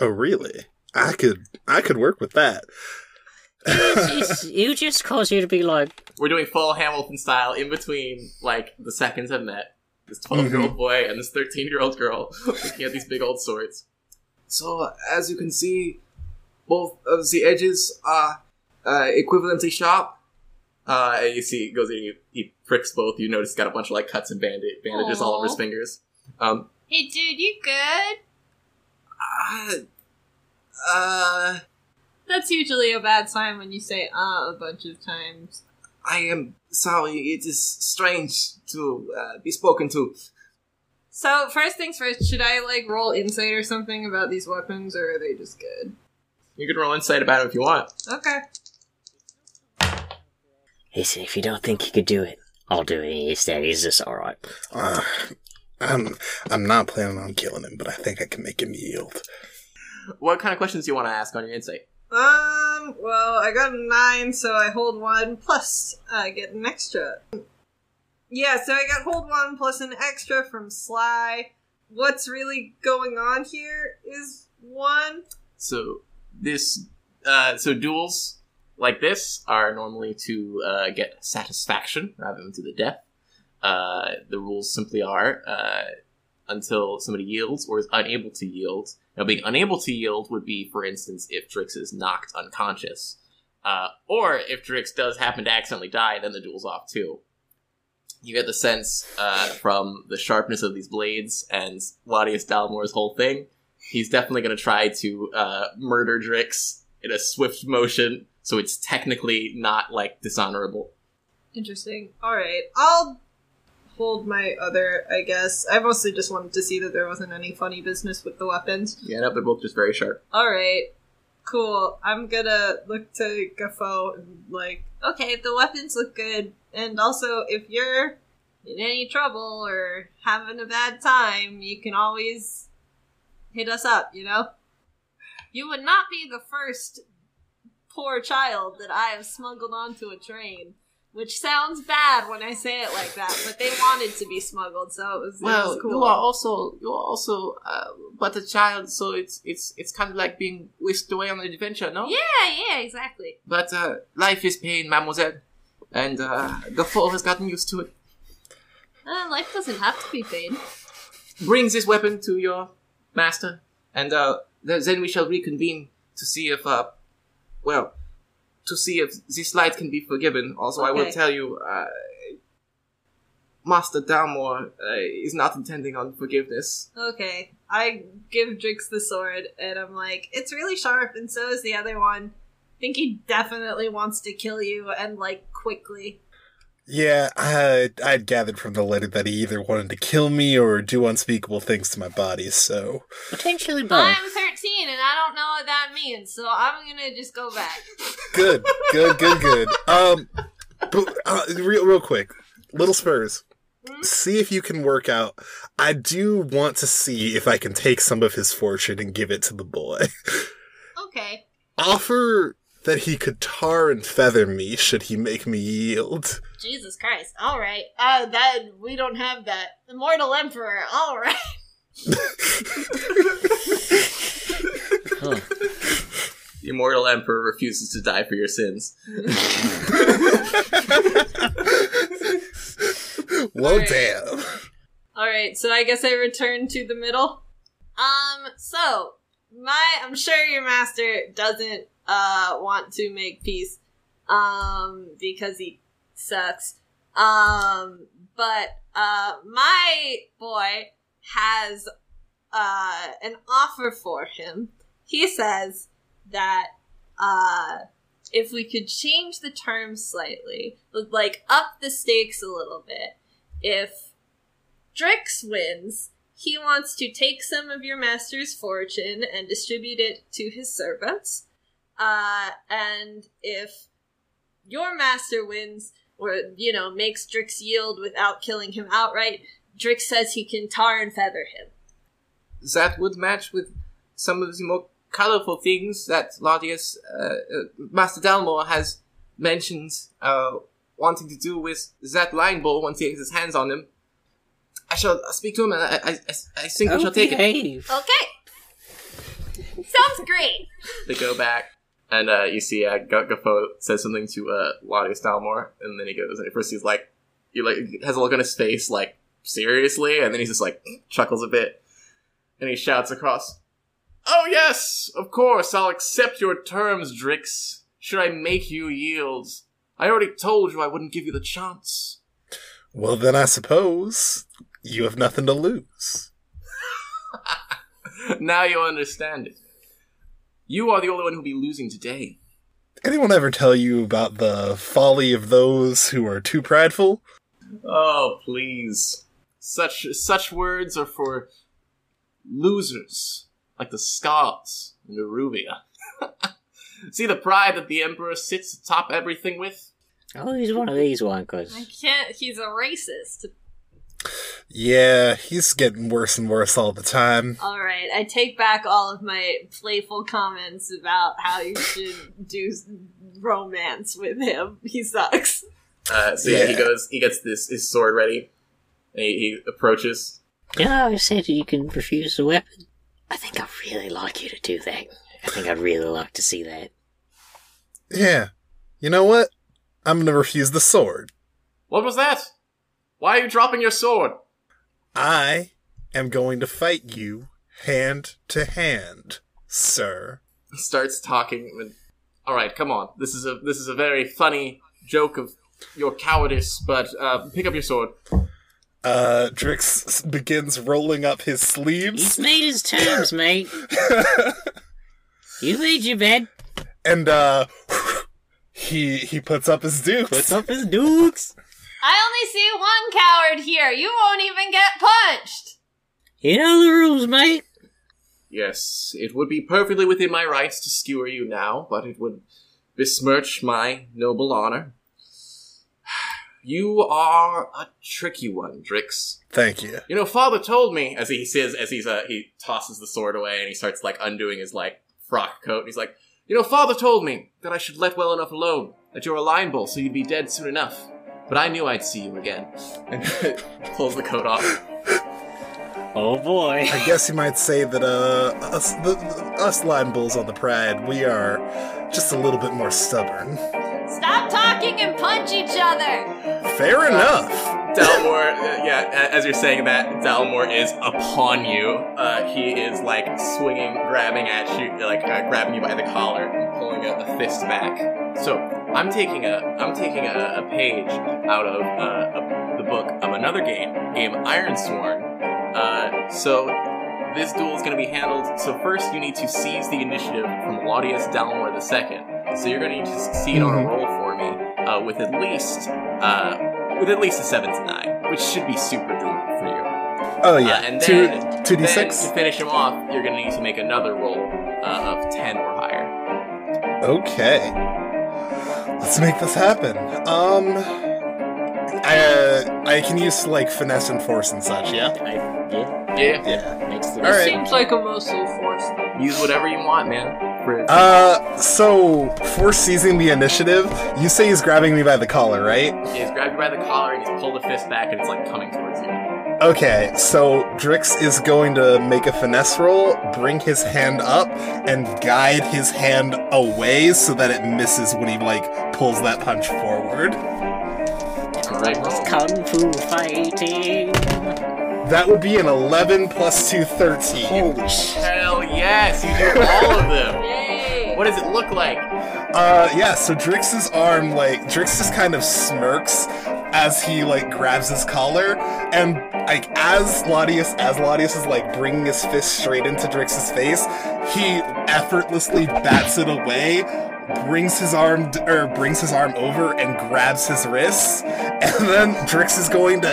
Oh, really? I could I could work with that. It's, it'll just cause you to be like, We're doing full Hamilton style in between, like, the seconds have met. This 12 year old boy and this 13 year old girl looking at these big old swords. So, as you can see, both of the edges are uh, equivalently sharp. Uh, and you see, he goes in, he, he pricks both. You notice he's got a bunch of, like, cuts and bandage, bandages all over his fingers. Um, hey, dude, you good? uh, uh, That's usually a bad sign when you say uh a bunch of times. I am sorry, it is strange to uh, be spoken to. So, first things first, should I, like, roll insight or something about these weapons, or are they just good? You can roll insight about it if you want. Okay. listen, if you don't think you could do it, I'll do it instead. Is this all right? Uh, I'm I'm not planning on killing him, but I think I can make him yield. What kind of questions do you want to ask on your insight? Um, well, I got a nine, so I hold one, plus I get an extra. Yeah, so I got hold one plus an extra from Sly. What's really going on here is one. So this, uh, so duels like this are normally to uh, get satisfaction rather than to the death. Uh, the rules simply are uh, until somebody yields or is unable to yield. Now, being unable to yield would be, for instance, if Drix is knocked unconscious, uh, or if Drix does happen to accidentally die, then the duel's off too. You get the sense uh, from the sharpness of these blades and Ladius Dalmore's whole thing he's definitely going to try to uh, murder Drix in a swift motion, so it's technically not like dishonorable. Interesting. Alright, I'll hold my other, I guess. I mostly just wanted to see that there wasn't any funny business with the weapons. Yeah, no, they're both just very sharp. Alright, cool. I'm gonna look to Guffo and, like, okay, the weapons look good. And also, if you're in any trouble or having a bad time, you can always hit us up, you know? You would not be the first poor child that I have smuggled onto a train. Which sounds bad when I say it like that, but they wanted to be smuggled, so it was, it Well, was cool. you are also you are also uh, but a child, so it's it's it's kind of like being whisked away on an adventure, no? yeah, yeah, exactly. But uh, life is pain, mademoiselle, and uh, Gafford has gotten used to it. Uh, life doesn't have to be pain. Brings this weapon to your master, and uh, then we shall reconvene to see if, uh, well, to see if this light can be forgiven. Also, I will tell you, uh, Master Dalmore uh, is not intending on forgiveness. Okay, I give Drix the sword, and I'm like, it's really sharp, and so is the other one. I think he definitely wants to kill you, and like quickly. Yeah, I, I'd gathered from the letter that he either wanted to kill me or do unspeakable things to my body, so. Potentially both. I'm 13, and I don't know what that means, so I'm gonna just go back. Good, good, good, good. Um, but, uh, real, real quick, little Spurs. See if you can work out. I do want to see if I can take some of his fortune and give it to the boy. Okay. Offer that he could tar and feather me should he make me yield. Jesus Christ. All right. Uh, that we don't have that. Immortal Emperor. All right. Huh. The immortal emperor refuses to die for your sins. well, Alright. damn. All right. So I guess I return to the middle. Um. So my, I'm sure your master doesn't uh want to make peace, um, because he sucks. Um. But uh, my boy has uh an offer for him. He says that uh if we could change the terms slightly, like up the stakes a little bit, if Drix wins, he wants to take some of your master's fortune and distribute it to his servants. Uh, and if your master wins, or, you know, makes Drix yield without killing him outright, Drix says he can tar and feather him. that would match with some of the more colorful things that Laudius, uh, uh, Master Dalmore has mentioned uh, wanting to do with that line ball once he gets his hands on him. I shall speak to him and I, I, I, I think we shall take it. behave. Okay! Sounds great! They go back and uh, you see uh, G- Gaffo says something to uh, Laudius Dalmore and then he goes and at first he's like, he like has a look on his face like, seriously? And then he's just like, chuckles a bit and he shouts across, Oh yes, of course, I'll accept your terms, Drix. Should I make you yield? I already told you I wouldn't give you the chance. Well, then I suppose you have nothing to lose. now you understand it. You are the only one who'll be losing today. Anyone ever tell you about the folly of those who are too prideful? Oh, please. Such such words are for losers, like the Scots and Iruvia. See the pride that the Emperor sits atop everything with? Oh, he's one of these one, I cause can't, he's a racist. Yeah, he's getting worse and worse all the time. Alright, I take back all of my playful comments about how you should do romance with him. He sucks. Uh, so yeah, he goes, he gets this his sword ready, and he, he approaches. you know, I said you can refuse the weapon. I think I'd really like you to do that. I think I'd really like to see that. Yeah. You know what? I'm gonna refuse the sword. What was that? Why are you dropping your sword? I am going to fight you hand to hand, sir. Starts talking with. All right, come on. This is a this is a very funny joke of your cowardice, but uh, pick up your sword. Uh, Drix begins rolling up his sleeves. He's made his terms, mate. You made your bed. and uh, he he puts up his dukes. Puts up his dukes. I only see one coward here. You won't even get punched. You know the rules, mate. Yes, it would be perfectly within my rights to skewer you now, but it would besmirch my noble honor. You are a tricky one, Drix. Thank you. You know, Father told me as he says as he's uh he tosses the sword away and he starts like undoing his like frock coat. And he's like, you know, Father told me that I should let well enough alone, that you're a lion bull, so you'd be dead soon enough. But I knew I'd see you again. And pulls the coat off. Oh boy. I guess you might say that uh, us, the, the- us lion bulls on the pride, we are just a little bit more stubborn. Stop talking and punch each other! Fair enough. Dalmor, uh, yeah, as you're saying that, Dalmor is upon you. Uh, he is like swinging, grabbing at you, like uh, grabbing you by the collar and pulling a, a fist back. So I'm taking a, I'm taking a, a page out of uh, a, the book of another game, game Ironsworn. Uh, so this duel is going to be handled. So first, you need to seize the initiative from Laudius Dalmor II. So you're going to need to succeed on a roll for me uh, with at least. Uh, with at least a seven to nine, which should be super doable for you. Oh Uh, yeah, and then, two d then to finish him off, you're gonna need to make another roll uh, of ten or higher. Okay, let's make this happen. Um, I uh, I can use like finesse and force and such. Yeah. I, yeah, Yeah, Yeah. makes the All right. Seems like a mostly force. thing. use whatever you want, man. For, Uh, so for seizing the initiative, you say he's grabbing me by the collar, right? he's grabbed you by the collar and he's pulled the fist back and it's like coming towards you. Okay, so Drix is going to make a finesse roll, bring his hand up, and guide his hand away so that it misses when he like pulls that punch forward. All right, roll. kung fu fighting. That would be an 11 plus 2, 13. Holy shit. Hell yes, you do all of them. Yay! What does it look like? Uh, yeah, so Drix's arm, like, Drix just kind of smirks as he, like, grabs his collar, and, like, as Laudius, as Laudius is, like, bringing his fist straight into Drix's face, he effortlessly bats it away, brings his arm, or brings his arm over and grabs his wrists, and then Drix is going to,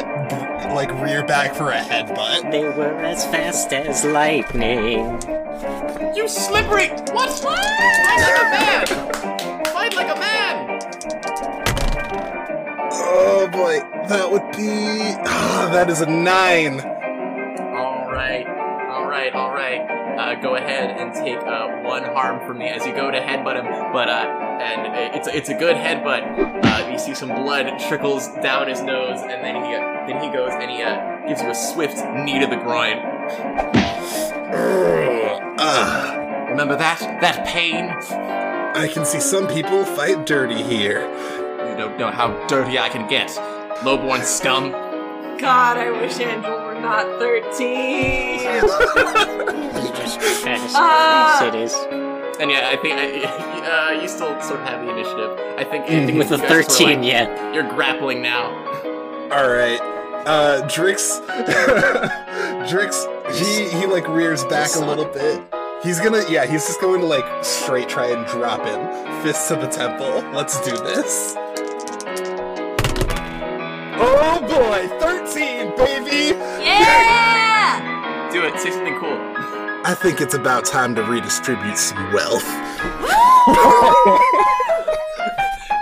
like, rear back for a headbutt. They were as fast as lightning. You slippery! What? Fight like a man! Fight like a man! Oh boy, that would be, ah, that is a 9. All right, all right, all right. Uh, go ahead and take uh, one harm from me as you go to headbutt him. But uh, and it's it's a good headbutt. Uh, you see some blood trickles down his nose, and then he uh, then he goes and he uh, gives you a swift knee to the groin. Remember that that pain? I can see some people fight dirty here. You don't know how dirty I can get. Lowborn scum. God, I wish Angel were not 13. It's just fast Ah. And yeah, I think uh, you still sort of have the initiative. I think, I think With you a guys were, 13, like, yeah. You're grappling now. All right, uh, Drix, Drix, he he like rears back a little bit. He's gonna, yeah, he's just going to like straight try and drop him, fist to the temple. Let's do this. Oh boy, thirteen, baby! Yeah! Do it. Say something cool. I think it's about time to redistribute some wealth.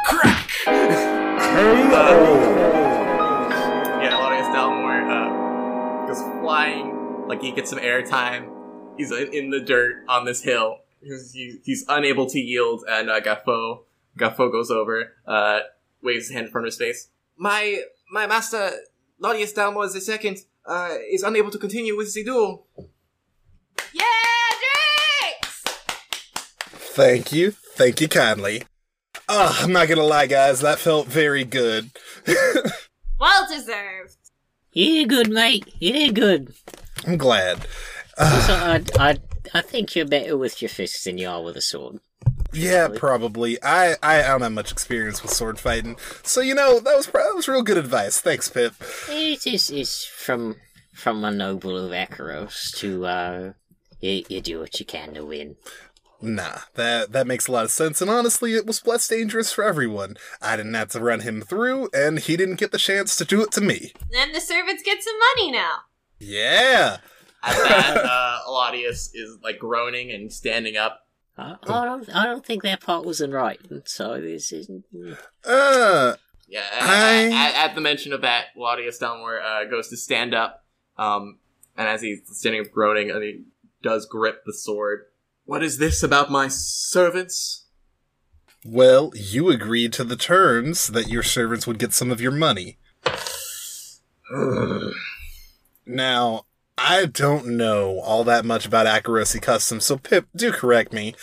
Crack Yeah, Claudius Dalmor uh, goes flying, like he gets some airtime. He's in, in the dirt on this hill. He's, he's unable to yield, and uh, Gaffo, Gaffo goes over, uh, waves his hand in front of his face. My my master, Claudius Dalmor the second, uh, is unable to continue with the duel. Yeah, Drix! Thank you, thank you kindly. Ah, I'm not gonna lie, guys, that felt very good. Well deserved. You did good, mate. You did good. I'm glad. So I, I, I think you're better with your fists than you are with a sword. Yeah, probably. I, I don't have much experience with sword fighting, so you know that was pro- that was real good advice. Thanks, Pip. It is it's from from a noble of Akoros to uh, you, you do what you can to win. Nah, that that makes a lot of sense, and honestly, it was less dangerous for everyone. I didn't have to run him through, and he didn't get the chance to do it to me. And the servants get some money now. Yeah. At that, uh, Claudius is like groaning and standing up. I, I don't I don't think that part was in writing. So this is Uh, Yeah, I- at, at the mention of that, Claudius Delmore uh, goes to stand up, um, and as he's standing up groaning, and he does grip the sword. What is this about my servants? Well, you agreed to the terms that your servants would get some of your money. now, I don't know all that much about Akorosi Customs, so Pip, do correct me.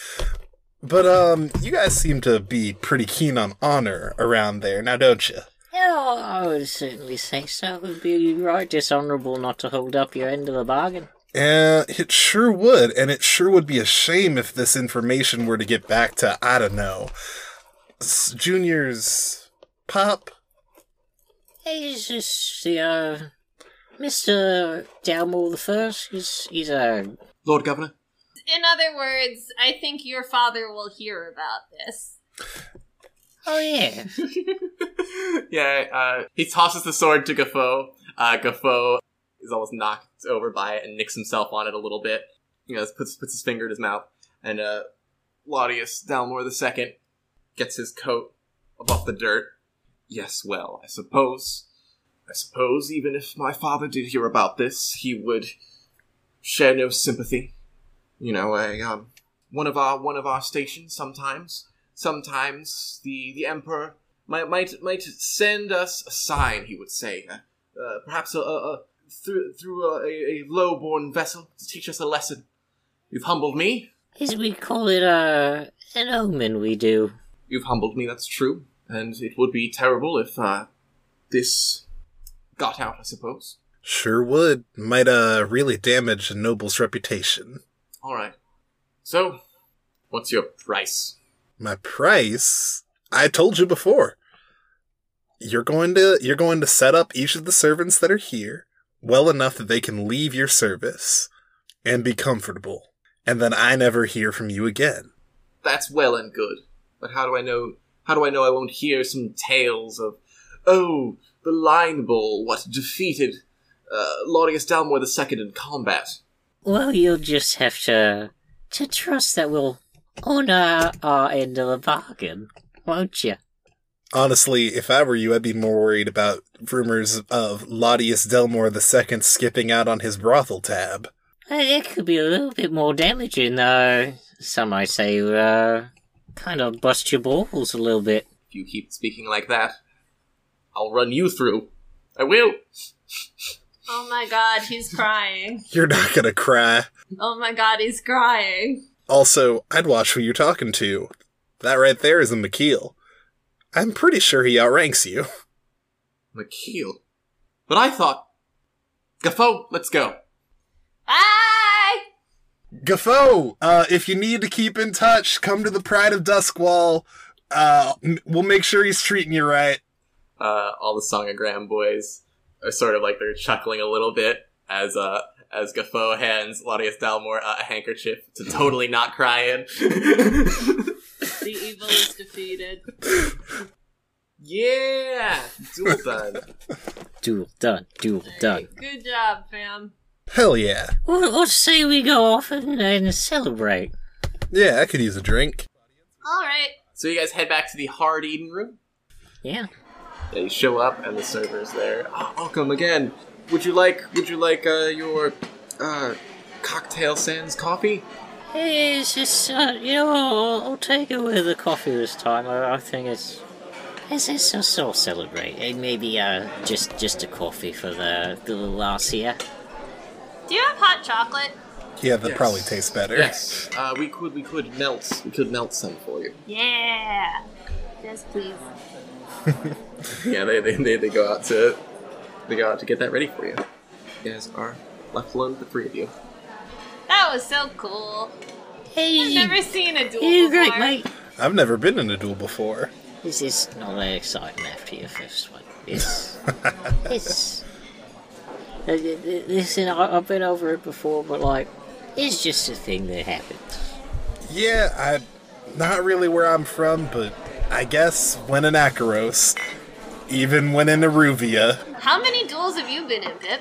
But um, you guys seem to be pretty keen on honor around there, now don't you? Yeah, I would certainly say so. It would be right dishonorable not to hold up your end of the bargain. Uh, it sure would, and it sure would be a shame if this information were to get back to I don't know, S- Junior's pop. He's just the uh, Mister Dalmore the First. He's he's a Lord Governor. In other words, I think your father will hear about this. oh yeah. yeah, uh, he tosses the sword to Gafo. Uh, Gafo is almost knocked over by it and nicks himself on it a little bit. You know, puts puts his finger in his mouth, and uh, Laudius Dalmore the second gets his coat above the dirt. Yes, well, I suppose, I suppose, even if my father did hear about this, he would share no sympathy. You know, a um, one of our one of our stations sometimes, sometimes the the emperor might might might send us a sign. He would say, uh, uh, perhaps a, a, a through through a, a low-born vessel to teach us a lesson. You've humbled me. As we call it, uh, an omen. We do. You've humbled me. That's true, and it would be terrible if uh, this got out. I suppose. Sure would. Might uh really damage a noble's reputation. All right. So, what's your price? My price? I told you before. You're going to you're going to set up each of the servants that are here well enough that they can leave your service and be comfortable. And then I never hear from you again. That's well and good, but how do I know? How do I know I won't hear some tales of, oh, the Line Bull, what defeated uh, Laudius Dalmore II in combat? Well, you'll just have to to trust that we'll honor our end of the bargain, won't you? Honestly, if I were you, I'd be more worried about rumors of Laudius Delmore II skipping out on his brothel tab. Uh, It could be a little bit more damaging, though. Some might say, uh, kind of bust your balls a little bit. If you keep speaking like that, I'll run you through. I will. Oh my god, he's crying. You're not gonna cry. Oh my god, he's crying. Also, I'd watch who you're talking to. That right there is a McKeel. I'm pretty sure he outranks you. McKeel. But I thought. Gaffo, let's go. Bye! Gafo, uh, if you need to keep in touch, come to the Pride of Duskwall. Uh, we'll make sure he's treating you right. Uh, all the Song of Graham boys are sort of like they're chuckling a little bit as uh as Gafo hands Laudius Dalmore uh, a handkerchief to totally not cry in. The evil is defeated. yeah, duel done. Duel done, duel done. Good job, fam. Hell yeah. Well, let's say we go off and, and celebrate. Yeah, I could use a drink. Alright. So you guys head back to the Hard Eden room. Yeah. Yeah, you show up and the server's there. Oh, welcome again. Would you like Would you like uh, your uh, cocktail sans coffee? Hey, it's just, uh, you know, I'll, I'll take it with the coffee this time. I, I think it's. It's, it's a sort of celebrate. And maybe, uh, just just a coffee for the, the little ass here. Do you have hot chocolate? Yeah, that Yes. probably tastes better. Yes. Uh, we could we could melt we could melt some for you. Yeah. Yes, please. Yeah, they, they, they, they go out to they go out to get that ready for you. You guys are left alone, the three of you. That was so cool. Hey, I've never seen a duel you before. great, mate. I've never been in a duel before. This is not that exciting after your first one. It's. it's. uh, Listen, I- I've been over it before, but like, it's just a thing that happens. Yeah, I not really where I'm from, but I guess when in Akoros, even when in Iruvia. How many duels have you been in, Pip?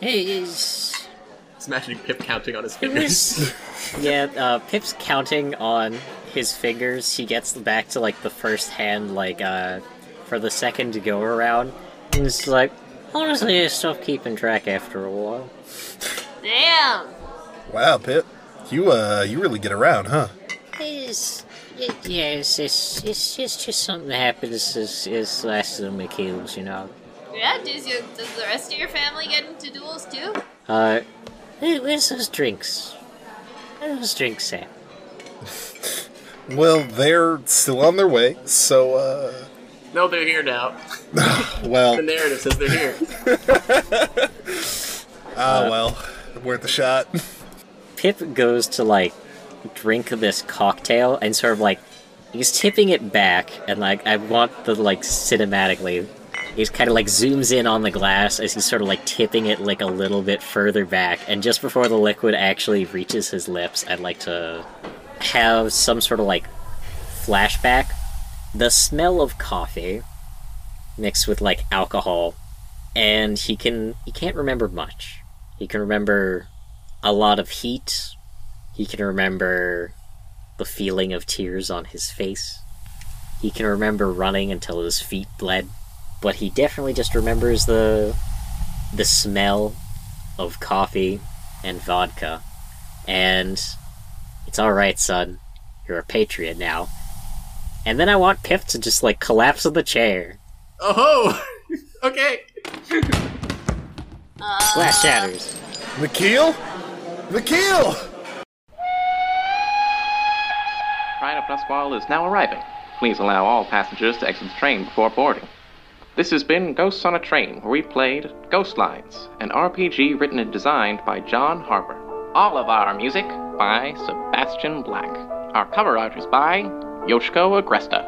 It is. Just imagining Pip counting on his fingers. yeah, uh, Pip's counting on his fingers. He gets back to like the first hand, like uh, for the second to go around, and it's like, honestly, I stopped keeping track after a while. Damn. Wow, Pip, you uh, you really get around, huh? It's Y- Yeah, it's, it's, it's, it's just something that happens It's, as last of the McHale's, you know. Yeah, does your does the rest of your family get into duels too? Uh, hey, where's those drinks? Where's those drinks at? Well, they're still on their way, so, uh, No, they're here now. well, The narrative says they're here. ah, well, worth a shot. Pip goes to like drink this cocktail and sort of like he's tipping it back and like I want the like cinematically he's kind of like zooms in on the glass as he's sort of like tipping it like a little bit further back and just before the liquid actually reaches his lips I'd like to have some sort of like flashback the smell of coffee mixed with like alcohol and he can he can't remember much he can remember a lot of heat. He can remember the feeling of tears on his face. He can remember running until his feet bled, but he definitely just remembers the the smell of coffee and vodka. And it's all right, son. You're a patriot now. And then I want Piff to just like collapse on the chair. Oh, okay. Glass shatters. McKeel? McKeel! Pride of Duskwall is now arriving. Please allow all passengers to exit the train before boarding. This has been Ghosts on a Train, where we played Ghost Lines, an RPG written and designed by John Harper. All of our music by Sebastian Black. Our cover art is by Yoshiko Agresta.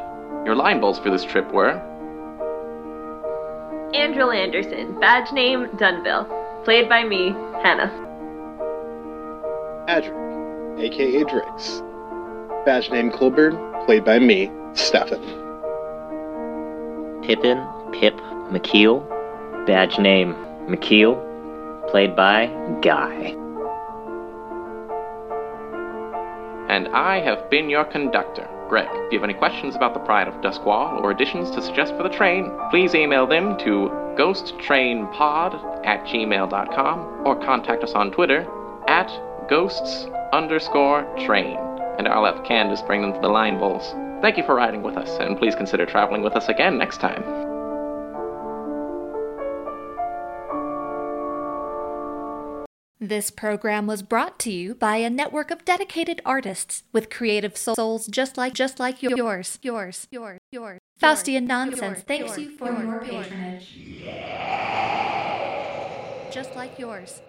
Your line bowls for this trip were Andrel Anderson, badge name Dunville. Played by me, Hannah. Adric, aka Drix. Badge name Colburn, played by me, Stefan. Pippin, Pip, McKeel. Badge name McKeel. Played by Guy. And I have been your conductor, Greg. If you have any questions about the Pride of Duskwall or additions to suggest for the train, please email them to ghosttrainpod at gmail.com or contact us on Twitter at ghosts underscore train. And I'll have Candace bring them to the line bowls. Thank you for riding with us, and please consider traveling with us again next time. This program was brought to you by a network of dedicated artists with creative souls just like just like yours, yours, yours, yours. Faustian Nonsense thanks you for your patronage. Just like yours.